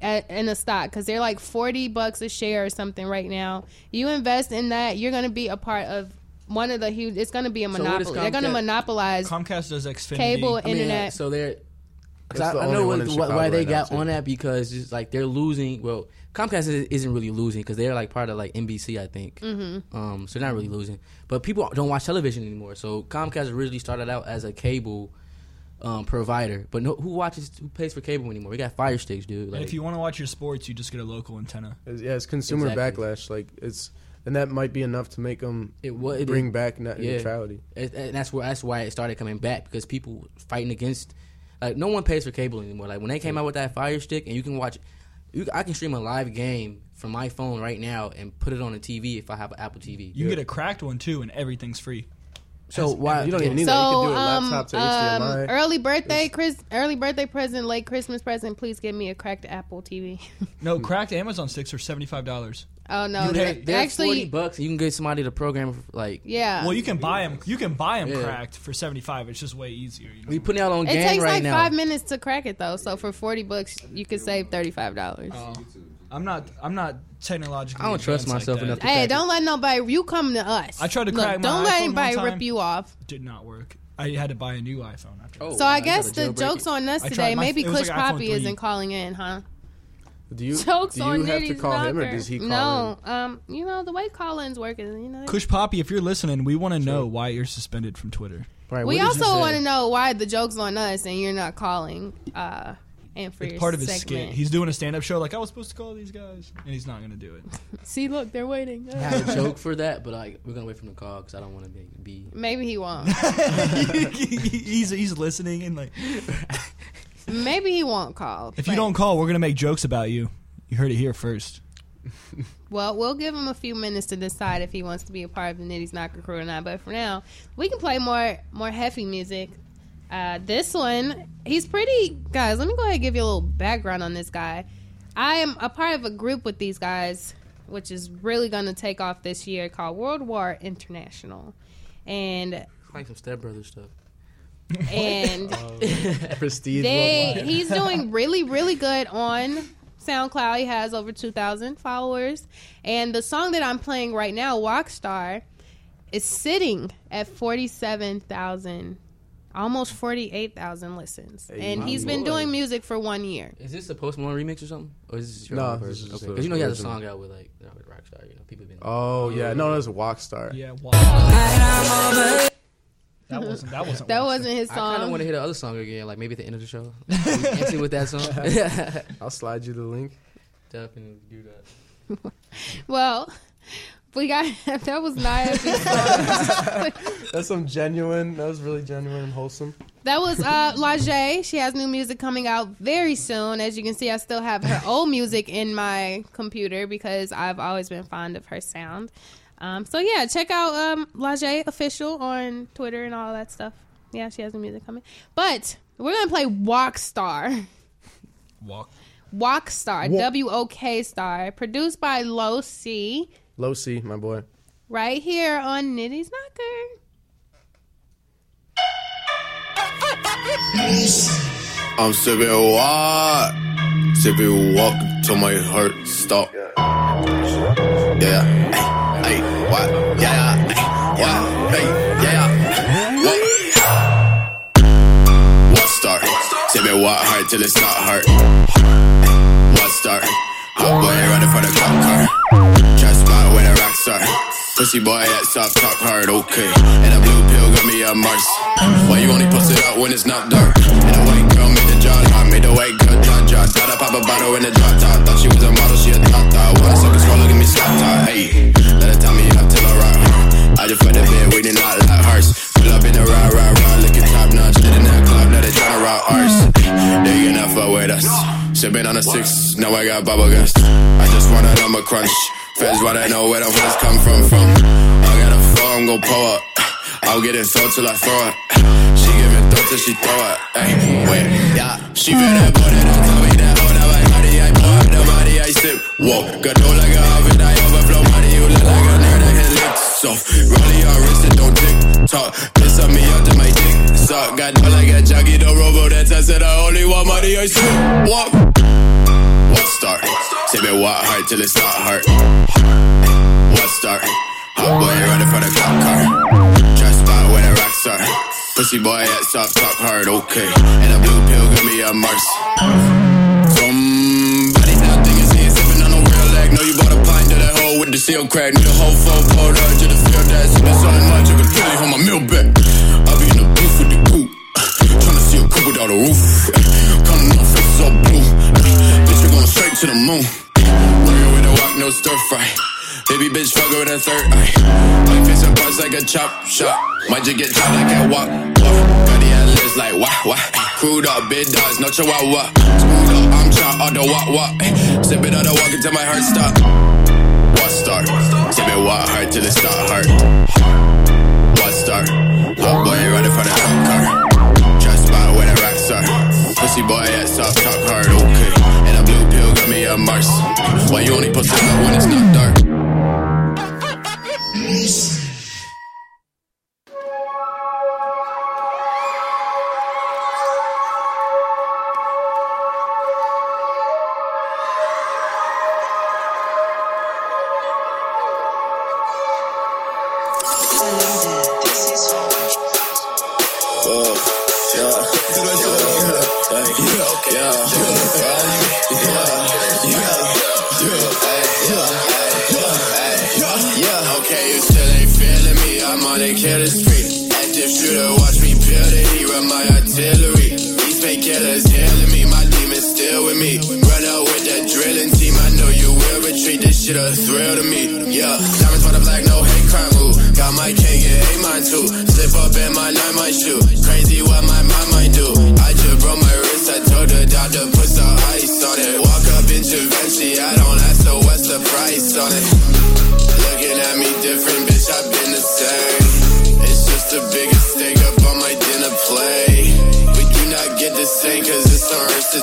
at, in a stock because they're like 40 bucks a share or something right now. You invest in that, you're going to be a part of one of the huge, it's going to be a what is monopoly. they're going to monopolize Comcast does Xfinity. cable, I mean, internet. so they're. 'cause It's I, the I know what, why- Chicago they right got on that because it's like they're losing. Well, Comcast is- isn't really losing because they're like part of like NBC, I think. Mm-hmm. Um, so they're not really losing, but people don't watch television anymore. So Comcast originally started out as a cable um, provider, but no, who watches? Who pays for cable anymore? We got Fire Sticks, dude. and Like, if you want to watch your sports, you just get a local antenna. It's- yeah, it's consumer Exactly. backlash. Like it's, and that might be enough to make them it, wa- it bring back net yeah. neutrality. It, and that's where that's why it started coming back because people fighting against like no one pays for cable anymore. Like when they came out with that Fire Stick and you can watch, you, I can stream a live game from my phone right now and put it on the TV if I have an Apple TV. You can get a cracked one too, and everything's free. So why You don't even need So, that. You can do a um, laptop to um, HDMI. early birthday, Chris. Early birthday present, late Christmas present. Please give me a cracked Apple TV. (laughs) No, cracked Amazon sticks are seventy five dollars. oh no, You they- pay, they're actually, forty bucks. You can get somebody to program like. yeah. Well, you can buy them. You can buy them Yeah. cracked for seventy five. It's just way easier. You know? We putting out on it gang takes right like now. five minutes to crack it though. So for forty bucks, you could save thirty five dollars. Oh. I'm not. I'm not technologically. I don't trust myself like enough to- Hey, crack don't let nobody. You come to us. I tried to Look, crack my Don't let anybody rip you off. Did not work. I had to buy a new iPhone after. Oh, So I wow, guess you the jokes it. on us today. my- Maybe it Kush like Poppy isn't calling in, huh? Do you, Jokes do on you have to Nitty's call him or does he call No, in? um, you know the way call-ins work is, you know. Kush Poppy, if you're listening, we want to know why you're suspended from Twitter. Right, we what did you also want to know why the joke's on us and you're not calling. Uh, and for It's your part of his segment. skit. He's doing a stand up show like I was supposed to call these guys, and he's not going to do it. (laughs) See, look, they're waiting. I have a joke for that, but like we're gonna wait for the call because I don't want to be, be. Maybe he won't. (laughs) he's he's listening and like, (laughs) Maybe he won't call. if you don't call, we're going to make jokes about you. You heard it here first. Well, we'll give him a few minutes to decide if he wants to be a part of the Nitty's Knocker crew or not. But for now, we can play more more heavy music. Uh, this one, he's pretty guys. Let me go ahead and give you a little background on this guy. I am a part of a group with these guys, which is really going to take off this year, called World War International, and Like some Step Brothers stuff. and (laughs) Prestige. they he's doing really really good on SoundCloud. He has over two thousand followers, and the song that I'm playing right now, Rockstar, is sitting at forty seven thousand. Almost forty eight thousand listens, Hey, and my he's been lord. doing music for one year. Is this a Post Malone remix or something? Or is this your No, own this version? is Okay, a 'Cause you know he has a song out with like you know, with Rockstar. You know, people been. Oh yeah, no, that was a walk star. Yeah, wow. (laughs) that wasn't that wasn't That wasn't his song. I kind of want to hear the other song again, like maybe at the end of the show. Empty with that song. (laughs) (laughs) I'll slide you the link. Definitely do that. Well, we got (laughs) that was not (laughs) song. (laughs) That's some genuine. That was really genuine and wholesome. That was uh Lajay. She has new music coming out very soon. As you can see, I still have her old music in my computer because I've always been fond of her sound. Um, so yeah, check out um Lajay official on Twitter and all that stuff. Yeah, she has new music coming. But we're gonna play Wok Star. Walk. Wok Star, Walk. W O K Star, produced by Low C, Low C, my boy. right here on Nitty's Knocker. I'm sipping what? Sipping walk till my heart stop. Yeah, hey, hey, what? Yeah, hey, what? Hey, yeah, what? What start? Sipping what hard till it start hurt. What start? Hot boy running for the cop car. A star. Pussy boy at soft talk hard, okay. And a blue pill got me a Mars. Why you only post it out when it's not dark? And a white girl made the jaw lock, made the white girl jaw jaw. Thought I pop a bottle in the drop. Thought she was a model, she a top top. Wanna suck a look at me slap top. Hey, let her tell me up till I rock. I just fight the bed, waiting out like hearts. Pull up in the rah rah rah, looking top notch. Did in that club, now they tryna rock ours. They gonna fuck with us. Sipping on a six, now I got bubble guts. I just want a number crunch. Feds wanna know where the funds come from from. I got a phone, go pull up. I'll get it filled till I throw it. She give it throw till she throw it. Hey, wait, yeah. She feel that booty, don't tell me that. Oh, now I honey, I pour up the body, I sip. Whoa, got no like a oven, I overflow money. You look like a nerd, I hit lips. So, rolling your wrist, it don't tick tock. Piss up me out to my dick. Suck, got no like a jockey, the robo that said I only want money, I sip. What? What start? Sip it what hard till it start hurt. What start? Hot boy running for the cop car. Try spot with a rock star. Pussy boy at soft top hard, okay. And a blue pill give me a Mars. Somebody nothing is here sipping on no real leg. Know you bought a pint to that hole with the seal crack. Need a whole pulled up to the field that sipping so much I can barely hold my meal back. I be in the booth with the coupe. Tryna see a coupe without a roof. Coming off face so blue. To the moon. Burger with a walk, no stir fry. Baby bitch, fuck with a third eye. Life is a buzz like a chop shop. Might just get chopped like a walk. Buddy, I live like wah wah. Crude up, big dogs, no chihuahua. Screwed up, I'm chopped all the wah wah. Sip it all the walk until my heart stop. What start? Sip it what hard till it start hurt. What star. Hot boy in front of the car. Dress spot where the rocks are. Pussy boy, that soft talk hard, okay. And a blue pill got me a Mars. Why you only up when it's not dark? (laughs) shoe. Crazy what my mind might do. I just broke my wrist, I told the doctor put some ice on it. Walk up in Givenchy, I don't ask, so what's the price on it? Looking at me different, bitch, I've been the same. It's just the biggest steak up on my dinner plate. We do not get the same, cause it's on to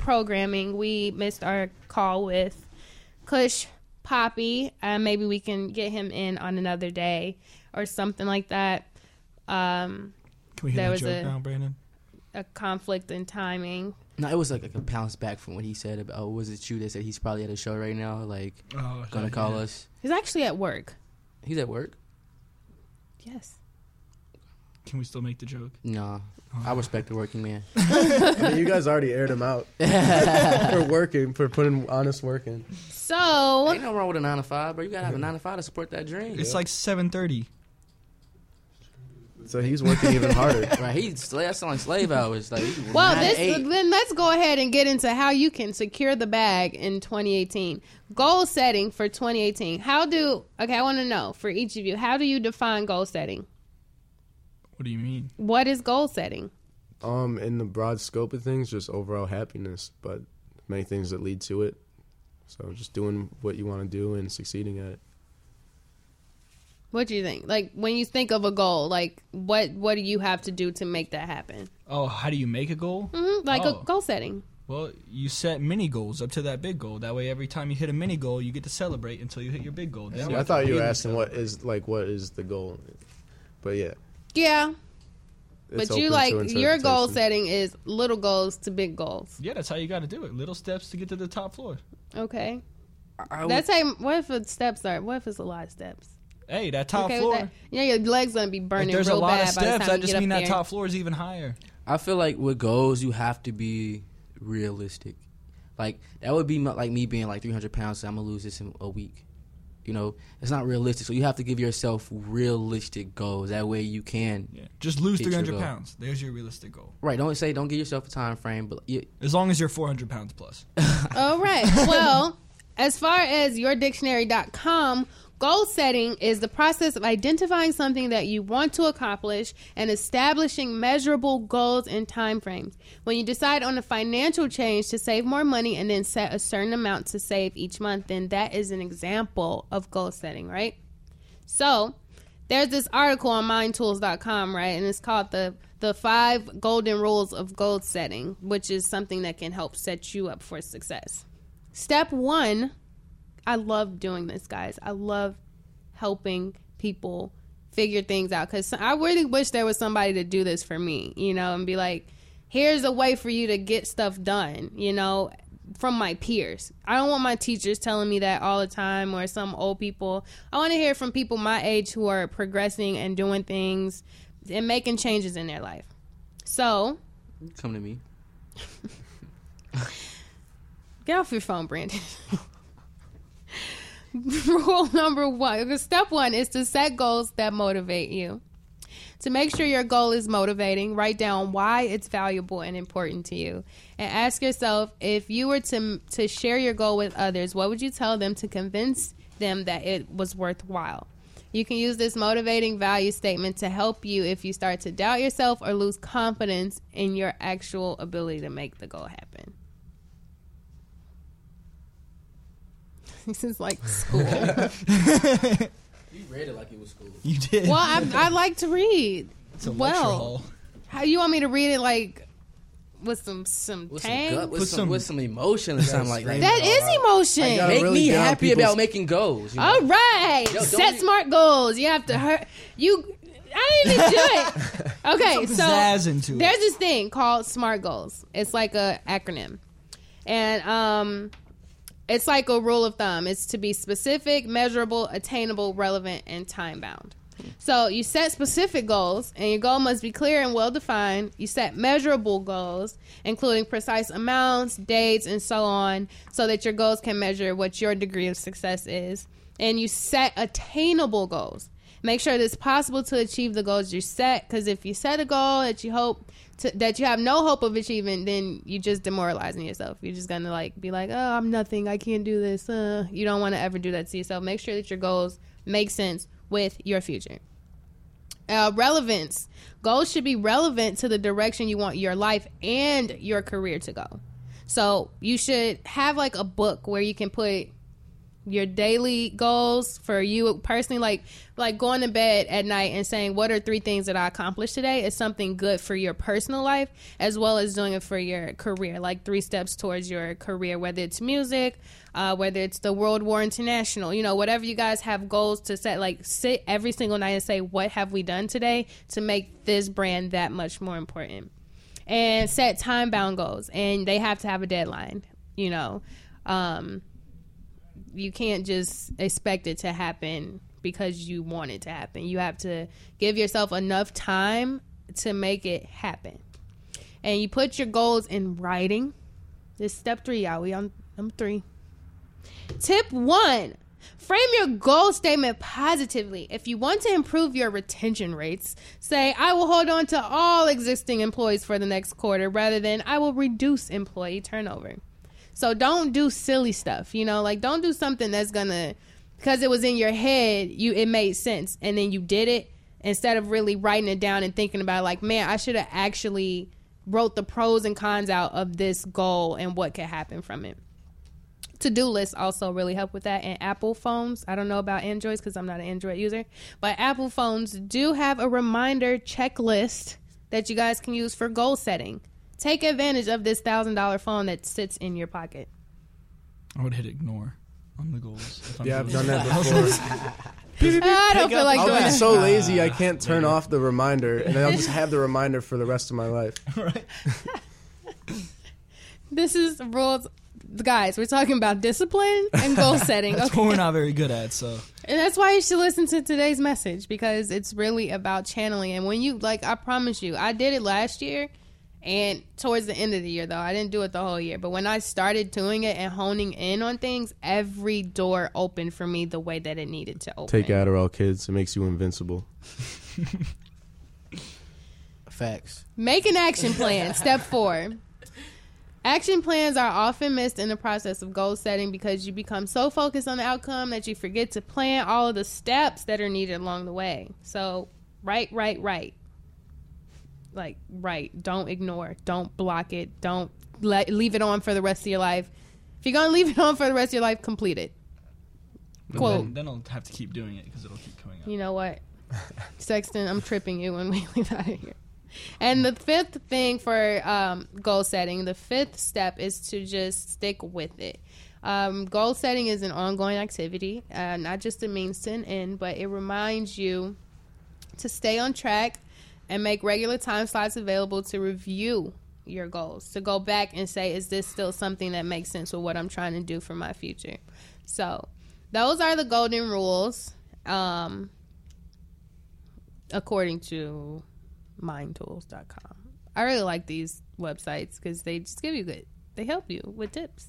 programming. We missed our call with Kush Poppy. Uh, maybe we can get him in on another day or something like that. Um, Can we hear There that was joke a- now, Brandon? a conflict in timing. No, it was like, like a bounce back from what he said about. Oh, was it you that said he's probably at a show right now? Like Oh, gonna call us. He's actually at work. He's at work. Yes. Can we still make the joke? No, I respect the working man. (laughs) I mean, you guys already aired him out (laughs) for working, for putting honest work in. So Ain't no wrong with a nine to five, bro. You gotta have a nine to five to support that dream. It's like seven thirty. So he's working even harder. (laughs) right. He's slave, that's on slave hours. Like Well, this eight. then let's go ahead and get into how you can secure the bag in 2018. Goal setting for 2018. How do okay? I want to know for each of you. How do you define goal setting? What do you mean? What is goal setting? Um, in the broad scope of things, just overall happiness, but many things that lead to it. So just doing what you want to do and succeeding at it. What do you think? Like when you think of a goal, like what what do you have to do to make that happen? Oh, how do you make a goal? hmm Like Oh. a goal setting. Well, you set mini goals up to that big goal. That way, every time you hit a mini goal, you get to celebrate until you hit your big goal. Then See, I thought you were asking what is like what is the goal, but yeah. Yeah, it's but you like your goal setting is little goals to big goals. Yeah, that's how you got to do it. Little steps to get to the top floor. Okay, I would- that's how. What if the steps are? What if it's a lot of steps? Hey, that top okay floor. with that? Yeah, your legs gonna be If burning there's a real lot bad of by the steps, time you just get up mean that there. top floor is even higher. I feel like with goals, you have to be realistic. Like that would be my, like me being like 300 pounds. So I'm gonna lose this in a week. You know, it's not realistic. So you have to give yourself realistic goals. That way you can. Yeah, just lose 300 pounds. There's your realistic goal. Right. Don't say don't give yourself a time frame, but you, As long as you're 400 pounds plus. (laughs) All right. Well, as far as yourdictionary.com, goal setting is the process of identifying something that you want to accomplish and establishing measurable goals and timeframes. When you decide on a financial change to save more money and then set a certain amount to save each month, then that is an example of goal setting, right? So, there's this article on mindtools.com, right? And it's called the the five golden rules of goal setting, which is something that can help set you up for success. Step one, I love doing this, guys. I love helping people figure things out because I really wish there was somebody to do this for me, you know, and be like, here's a way for you to get stuff done, you know, from my peers. I don't want my teachers telling me that all the time or some old people. I want to hear from people my age who are progressing and doing things and making changes in their life. So, come to me. (laughs) Get off your phone, Brandon. (laughs) (laughs) Rule number one. Step one is to set goals that motivate you. To make sure your goal is motivating, write down why it's valuable and important to you. And ask yourself if you were to, to share your goal with others, what would you tell them to convince them that it was worthwhile? You can use this motivating value statement to help you if you start to doubt yourself or lose confidence in your actual ability to make the goal happen. (laughs) This is like (laughs) school. You read it like it was school. You did. well, I, I like to read. It's a well, hall. how you want me to read it like with some some With some tang? gut, with Put some, some- with some emotion or something like that. that is emotion. I Make really me happy people's- about making goals. You know? All right, Yo, set you- smart goals. You have to hurt you. I didn't even do it. (laughs) Okay, so pizzazz into it. there's this thing called SMART goals. It's like a acronym, and um, it's like a rule of thumb. It's to be specific, measurable, attainable, relevant, and time bound. So you set specific goals, and your goal must be clear and well defined. You set measurable goals, including precise amounts, dates, and so on, so that your goals can measure what your degree of success is. And you set attainable goals. Make sure that it's possible to achieve the goals you set. Because if you set a goal that you hope to, that you have no hope of achieving, then you just demoralizing yourself. You're just gonna like be like, oh, I'm nothing. I can't do this. Uh, you don't want to ever do that to yourself. Make sure that your goals make sense with your future. Uh, relevance. Goals should be relevant to the direction you want your life and your career to go. So you should have like a book where you can put your daily goals for you personally like like going to bed at night and saying what are three things that i accomplished today? is something good for your personal life as well as doing it for your career like three steps towards your career whether it's music uh, whether it's the world war international you know whatever you guys have goals to set like sit every single night and say what have we done today to make this brand that much more important? And set time bound goals and they have to have a deadline you know um you can't just expect it to happen because you want it to happen. You have to give yourself enough time to make it happen. And you put your goals in writing. This is step three, y'all. We on number three. Tip one. Frame your goal statement positively. If you want to improve your retention rates, say, I will hold on to all existing employees for the next quarter rather than I will reduce employee turnover. So don't do silly stuff, you know, like don't do something that's gonna because it was in your head, you it made sense and then you did it instead of really writing it down and thinking about like, man, I should have actually wrote the pros and cons out of this goal and what could happen from it. To do lists also really help with that. And Apple phones, I don't know about Androids because I'm not an Android user, but Apple phones do have a reminder checklist that you guys can use for goal setting. Take advantage of this thousand dollar phone that sits in your pocket. I would hit ignore on the goals. if I'm Yeah, I've done that before. (laughs) I don't feel like I'll doing be so lazy I can't turn off the reminder, and then I'll just have the reminder for the rest of my life. (laughs) right. (laughs) This is rules. Guys, we're talking about discipline and goal setting. That's okay? what we're not very good at. So And that's why you should listen to today's message because it's really about channeling. And when you like, I promise you, I did it last year, and towards the end of the year though, I didn't do it the whole year. But when I started doing it and honing in on things, every door opened for me the way that it needed to open. Take Adderall, kids. It makes you invincible. (laughs) Facts. Make an action plan. (laughs) Step four. Action plans are often missed in the process of goal setting because you become so focused on the outcome that you forget to plan all of the steps that are needed along the way. So, right, right, right. Like, right. Don't ignore. Don't block it. Don't let, leave it on for the rest of your life. If you're going (laughs) to leave it on for the rest of your life, complete it. Quote. then, then I'll have to keep doing it because it'll keep coming up. You know what? (laughs) Sexton, I'm tripping you when we (laughs) leave out of here. And the fifth thing for um, goal setting, the fifth step is to just stick with it. Um, goal setting is an ongoing activity, uh, not just a means to an end, but it reminds you to stay on track and make regular time slots available to review your goals, to go back and say, is this still something that makes sense with what I'm trying to do for my future? So, those are the golden rules. Um, according to mindtools.com. I really like these websites because they just give you good, they help you with tips.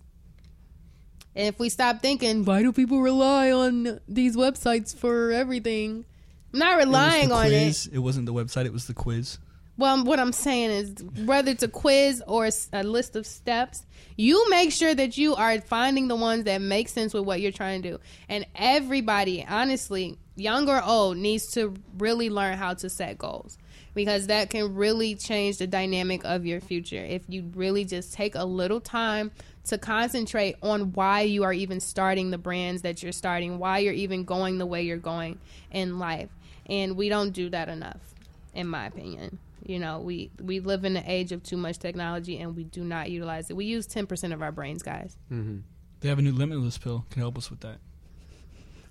And if we stop thinking, why do people rely on these websites for everything? I'm not relying it on it. It wasn't the website. It was the quiz. Well, what I'm saying is, whether it's a quiz or a list of steps, you make sure that you are finding the ones that make sense with what you're trying to do. And everybody, honestly, young or old, needs to really learn how to set goals because that can really change the dynamic of your future. If you really just take a little time to concentrate on why you are even starting the brands that you're starting, why you're even going the way you're going in life. And we don't do that enough, in my opinion. You know, we we live in the age of too much technology and we do not utilize it. We use 10% of our brains, guys. They have a new limitless pill. Can help us with that.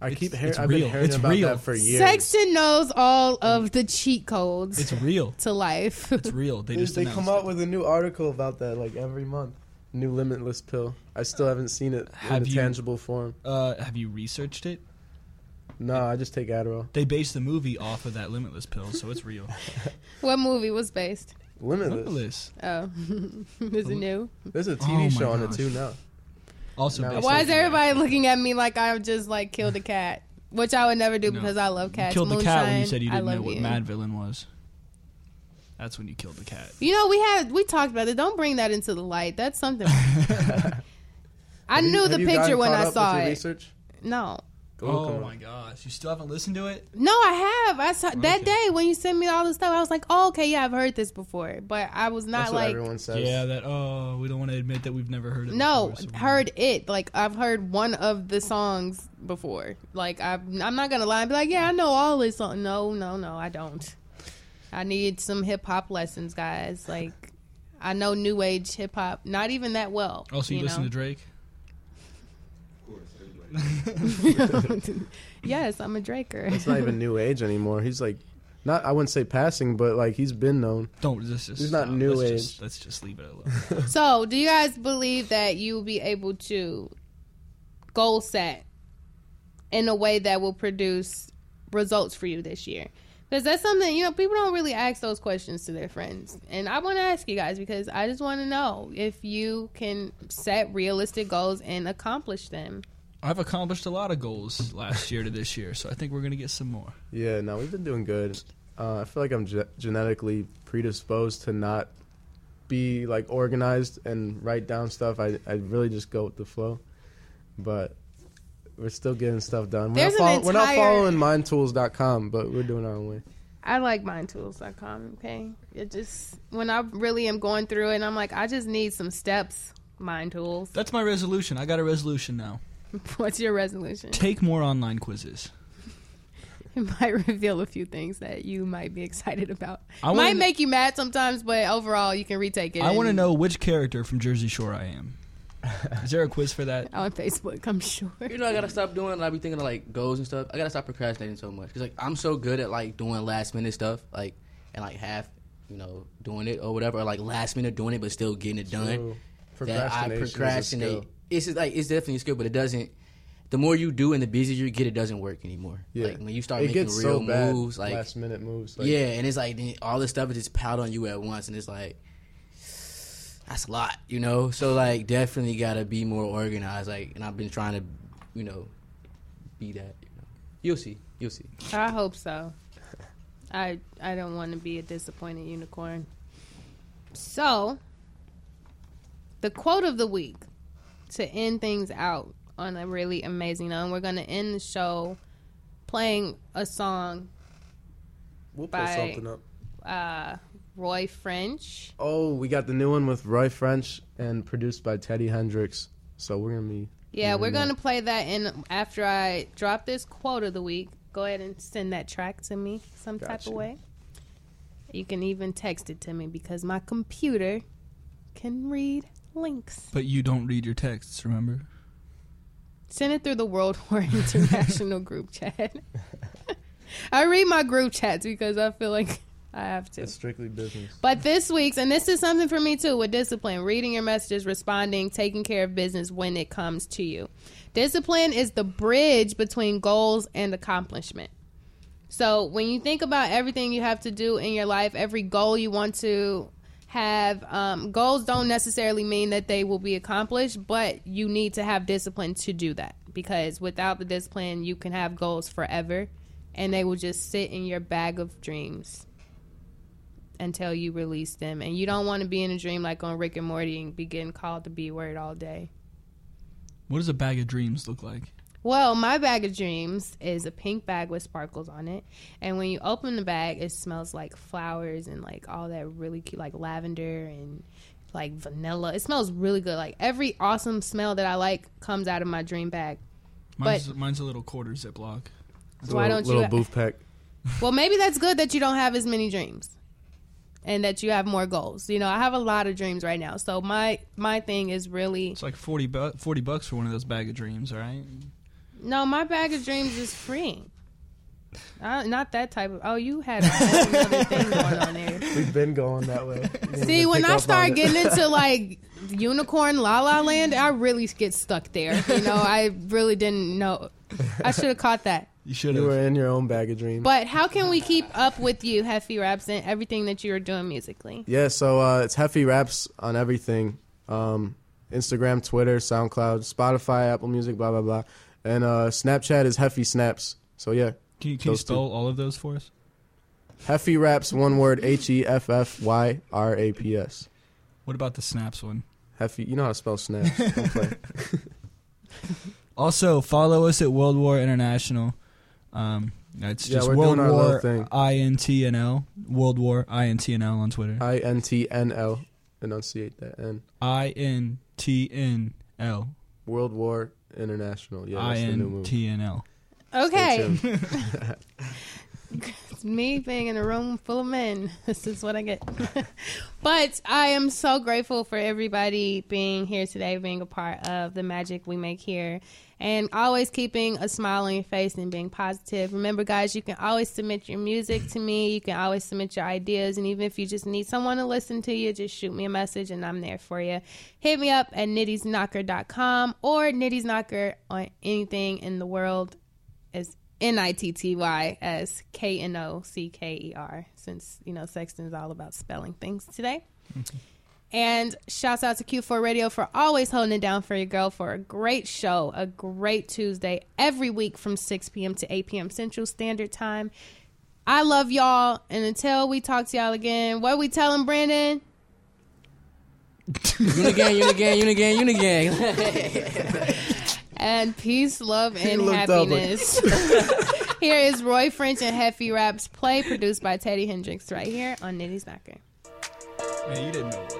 I It's- keep hearing. I've real. been hearing It's about real. that for years. Sexton knows all of the cheat codes It's real. (laughs) to life. It's real. They They, just they come out with a new article about that like every month. New limitless pill. I still haven't seen it Have in a you- tangible form. Uh, have you researched it? No, I just take Adderall. They based the movie off of that limitless pill, so it's real. (laughs) what movie was based? Limitless. limitless. Oh, (laughs) is it new? There's a Oh TV my show on it gosh. too now. Also, No. based Why off is of everybody looking at me like I've just like killed a cat? Which I would never do No. because I love You cats. killed the cat when you said you I didn't know love what you. Mad Villain was. That's when you killed the cat. You know, we had we talked about it. Don't bring that into the light. That's something. (laughs) I Have you- knew have the you picture when caught I up saw with your it. Research? No, Go oh my gosh, you still haven't listened to it? no, I have. I saw that day when you sent me all this stuff. I was like, oh, okay, yeah, I've heard this before, but I was not That's what like, everyone says. Yeah, that. Oh, we don't want to admit that we've never heard it. no, before, so we- heard it. Like I've heard one of the songs before. Like I've, I'm not gonna lie and be like, yeah, I know all this song. No, no, no, I don't. I need some hip hop lessons, guys. Like I know new age hip hop, not even that well. Oh, so you, listen know? to Drake? Of course, everybody. yes, I'm a Draker. It's not even new age anymore. He's like, not I wouldn't say passing, but like he's been known. Don't. Let's just. He's not stop. new let's age. Just, let's just leave it alone. (laughs) So, do you guys believe that you will be able to goal set in a way that will produce results for you this year? Because that's something, you know, people don't really ask those questions to their friends. And I want to ask you guys because I just want to know if you can set realistic goals and accomplish them. I've accomplished a lot of goals last year to this year, so I think we're gonna get some more. Yeah, no, we've been doing good. Uh, I feel like I'm ge- genetically predisposed to not be like organized and write down stuff. I I really just go with the flow, but we're still getting stuff done. We're, There's not, an follow- we're not following mindtools.com, but we're doing our own way. I like mindtools.com, okay? It just, when I really am going through it and I'm like, I just need some steps mind tools. That's my resolution. I got a resolution now. (laughs) What's your resolution? Take more online quizzes. (laughs) It might reveal a few things that you might be excited about. I might make you mad sometimes, but overall, you can retake it. I want to know which character from Jersey Shore I am. Is there a quiz for that? (laughs) on Facebook. I'm sure. You know, I gotta stop doing. I be thinking of like goals and stuff. I gotta stop procrastinating so much because like I'm so good at like doing last minute stuff, like and like half, you know, doing it or whatever, or like last minute doing it but still getting it done. True. That I Procrastination is a procrastinate. Skill. It's just like it's definitely a skill, but it doesn't. The more you do and the busier you get, it doesn't work anymore. Yeah. Like when you start it making gets real so bad. moves, like last minute moves. Like, yeah, and it's like all this stuff is just piled on you at once, and it's like that's a lot, you know. So like, definitely gotta be more organized. Like, and I've been trying to, you know, be that. You know, you'll see, you'll see. I hope so. I I don't want to be a disappointed unicorn. So, the quote of the week to end things out on a really amazing note. And we're going to end the show playing a song we'll by- put something up. uh, Roy French. Oh, we got the new one with Roy French and produced by Teddy Hendrix. So we're gonna be. Yeah, we're going to that. play that in after I drop this quote of the week. Go ahead and send that track to me some type of way. You can even text it to me because my computer can read links. But you don't read your texts, remember? Send it through the World War International group chat. (laughs) I read my group chats because I feel like I have to. It's strictly business. But this week's, and this is something for me too, with discipline, reading your messages, responding, taking care of business when it comes to you. Discipline is the bridge between goals and accomplishment. So when you think about everything you have to do in your life, every goal you want to have, um, goals don't necessarily mean that they will be accomplished, but you need to have discipline to do that. Because without the discipline, you can have goals forever, and they will just sit in your bag of dreams until you release them. And you don't want to be in a dream like on Rick and Morty and be getting called the B word all day. What does a bag of dreams look like? Well, my bag of dreams is a pink bag with sparkles on it. And when you open the bag, it smells like flowers and like all that really cute, like lavender and like vanilla. It smells really good. Like every awesome smell that I like comes out of my dream bag. Mine's, mine's a little quarter Ziploc. So why don't little you? booth pack? Well, maybe that's good that you don't have as many dreams and that you have more goals. You know, I have a lot of dreams right now. So my my thing is really It's like 40, bu- 40 bucks for one of those bag of dreams, all right? No, my bag of dreams is free. Uh, not that type of. Oh, you had a (laughs) whole other thing going on there. We've been going that way. See, when I start getting (laughs) into like unicorn la la land, I really get stuck there. You know, I really didn't know. I should have caught that. You should you have. were in your own bag of dreams. But how can we keep up with you, Heffy Raps, and everything that you're doing musically? Yeah, so uh, it's Heffy Raps on everything um, Instagram, Twitter, SoundCloud, Spotify, Apple Music, blah, blah, blah. And uh, Snapchat is Heffy Snaps. So yeah, Can you, can you Those two. spell all of those for us? Heffy Raps, one word, H E F F Y R A P S. What about the snaps one? Heffy, you know how to spell snaps. (laughs) Also, follow us at World War International. Um, it's just we're World doing our little War. I N T N L. World War I N T N L on Twitter. I N T N L. Enunciate that N. I N T N L. World War International. Yeah, I that's the new N move. T N L. Okay, Stay tuned. it's (laughs) me being in a room full of men. (laughs) This is what I get. (laughs) but I am so grateful for everybody being here today, being a part of the magic we make here, and always keeping a smile on your face and being positive. Remember, guys, you can always submit your music to me. You can always submit your ideas, and even if you just need someone to listen to you, just shoot me a message, and I'm there for you. Hit me up at nittysknocker.com or nittysknocker on anything in the world as N I T T Y as K N O C K E R, since you know Sexton is all about spelling things today. Mm-hmm. And shouts out to Q4 Radio for always holding it down for your girl for a great show, a great Tuesday every week from 6 p.m. to 8 p.m. Central Standard Time. I love y'all, and until we talk to y'all again, what we telling Brandon? Unigang, unigang, unigang, unigang. and peace, love, and looked up like- happiness. (laughs) here is Roy French and Heffy Raps play, produced by Teddy Hendrix, right here on Nitty's Knocker. Man, you didn't know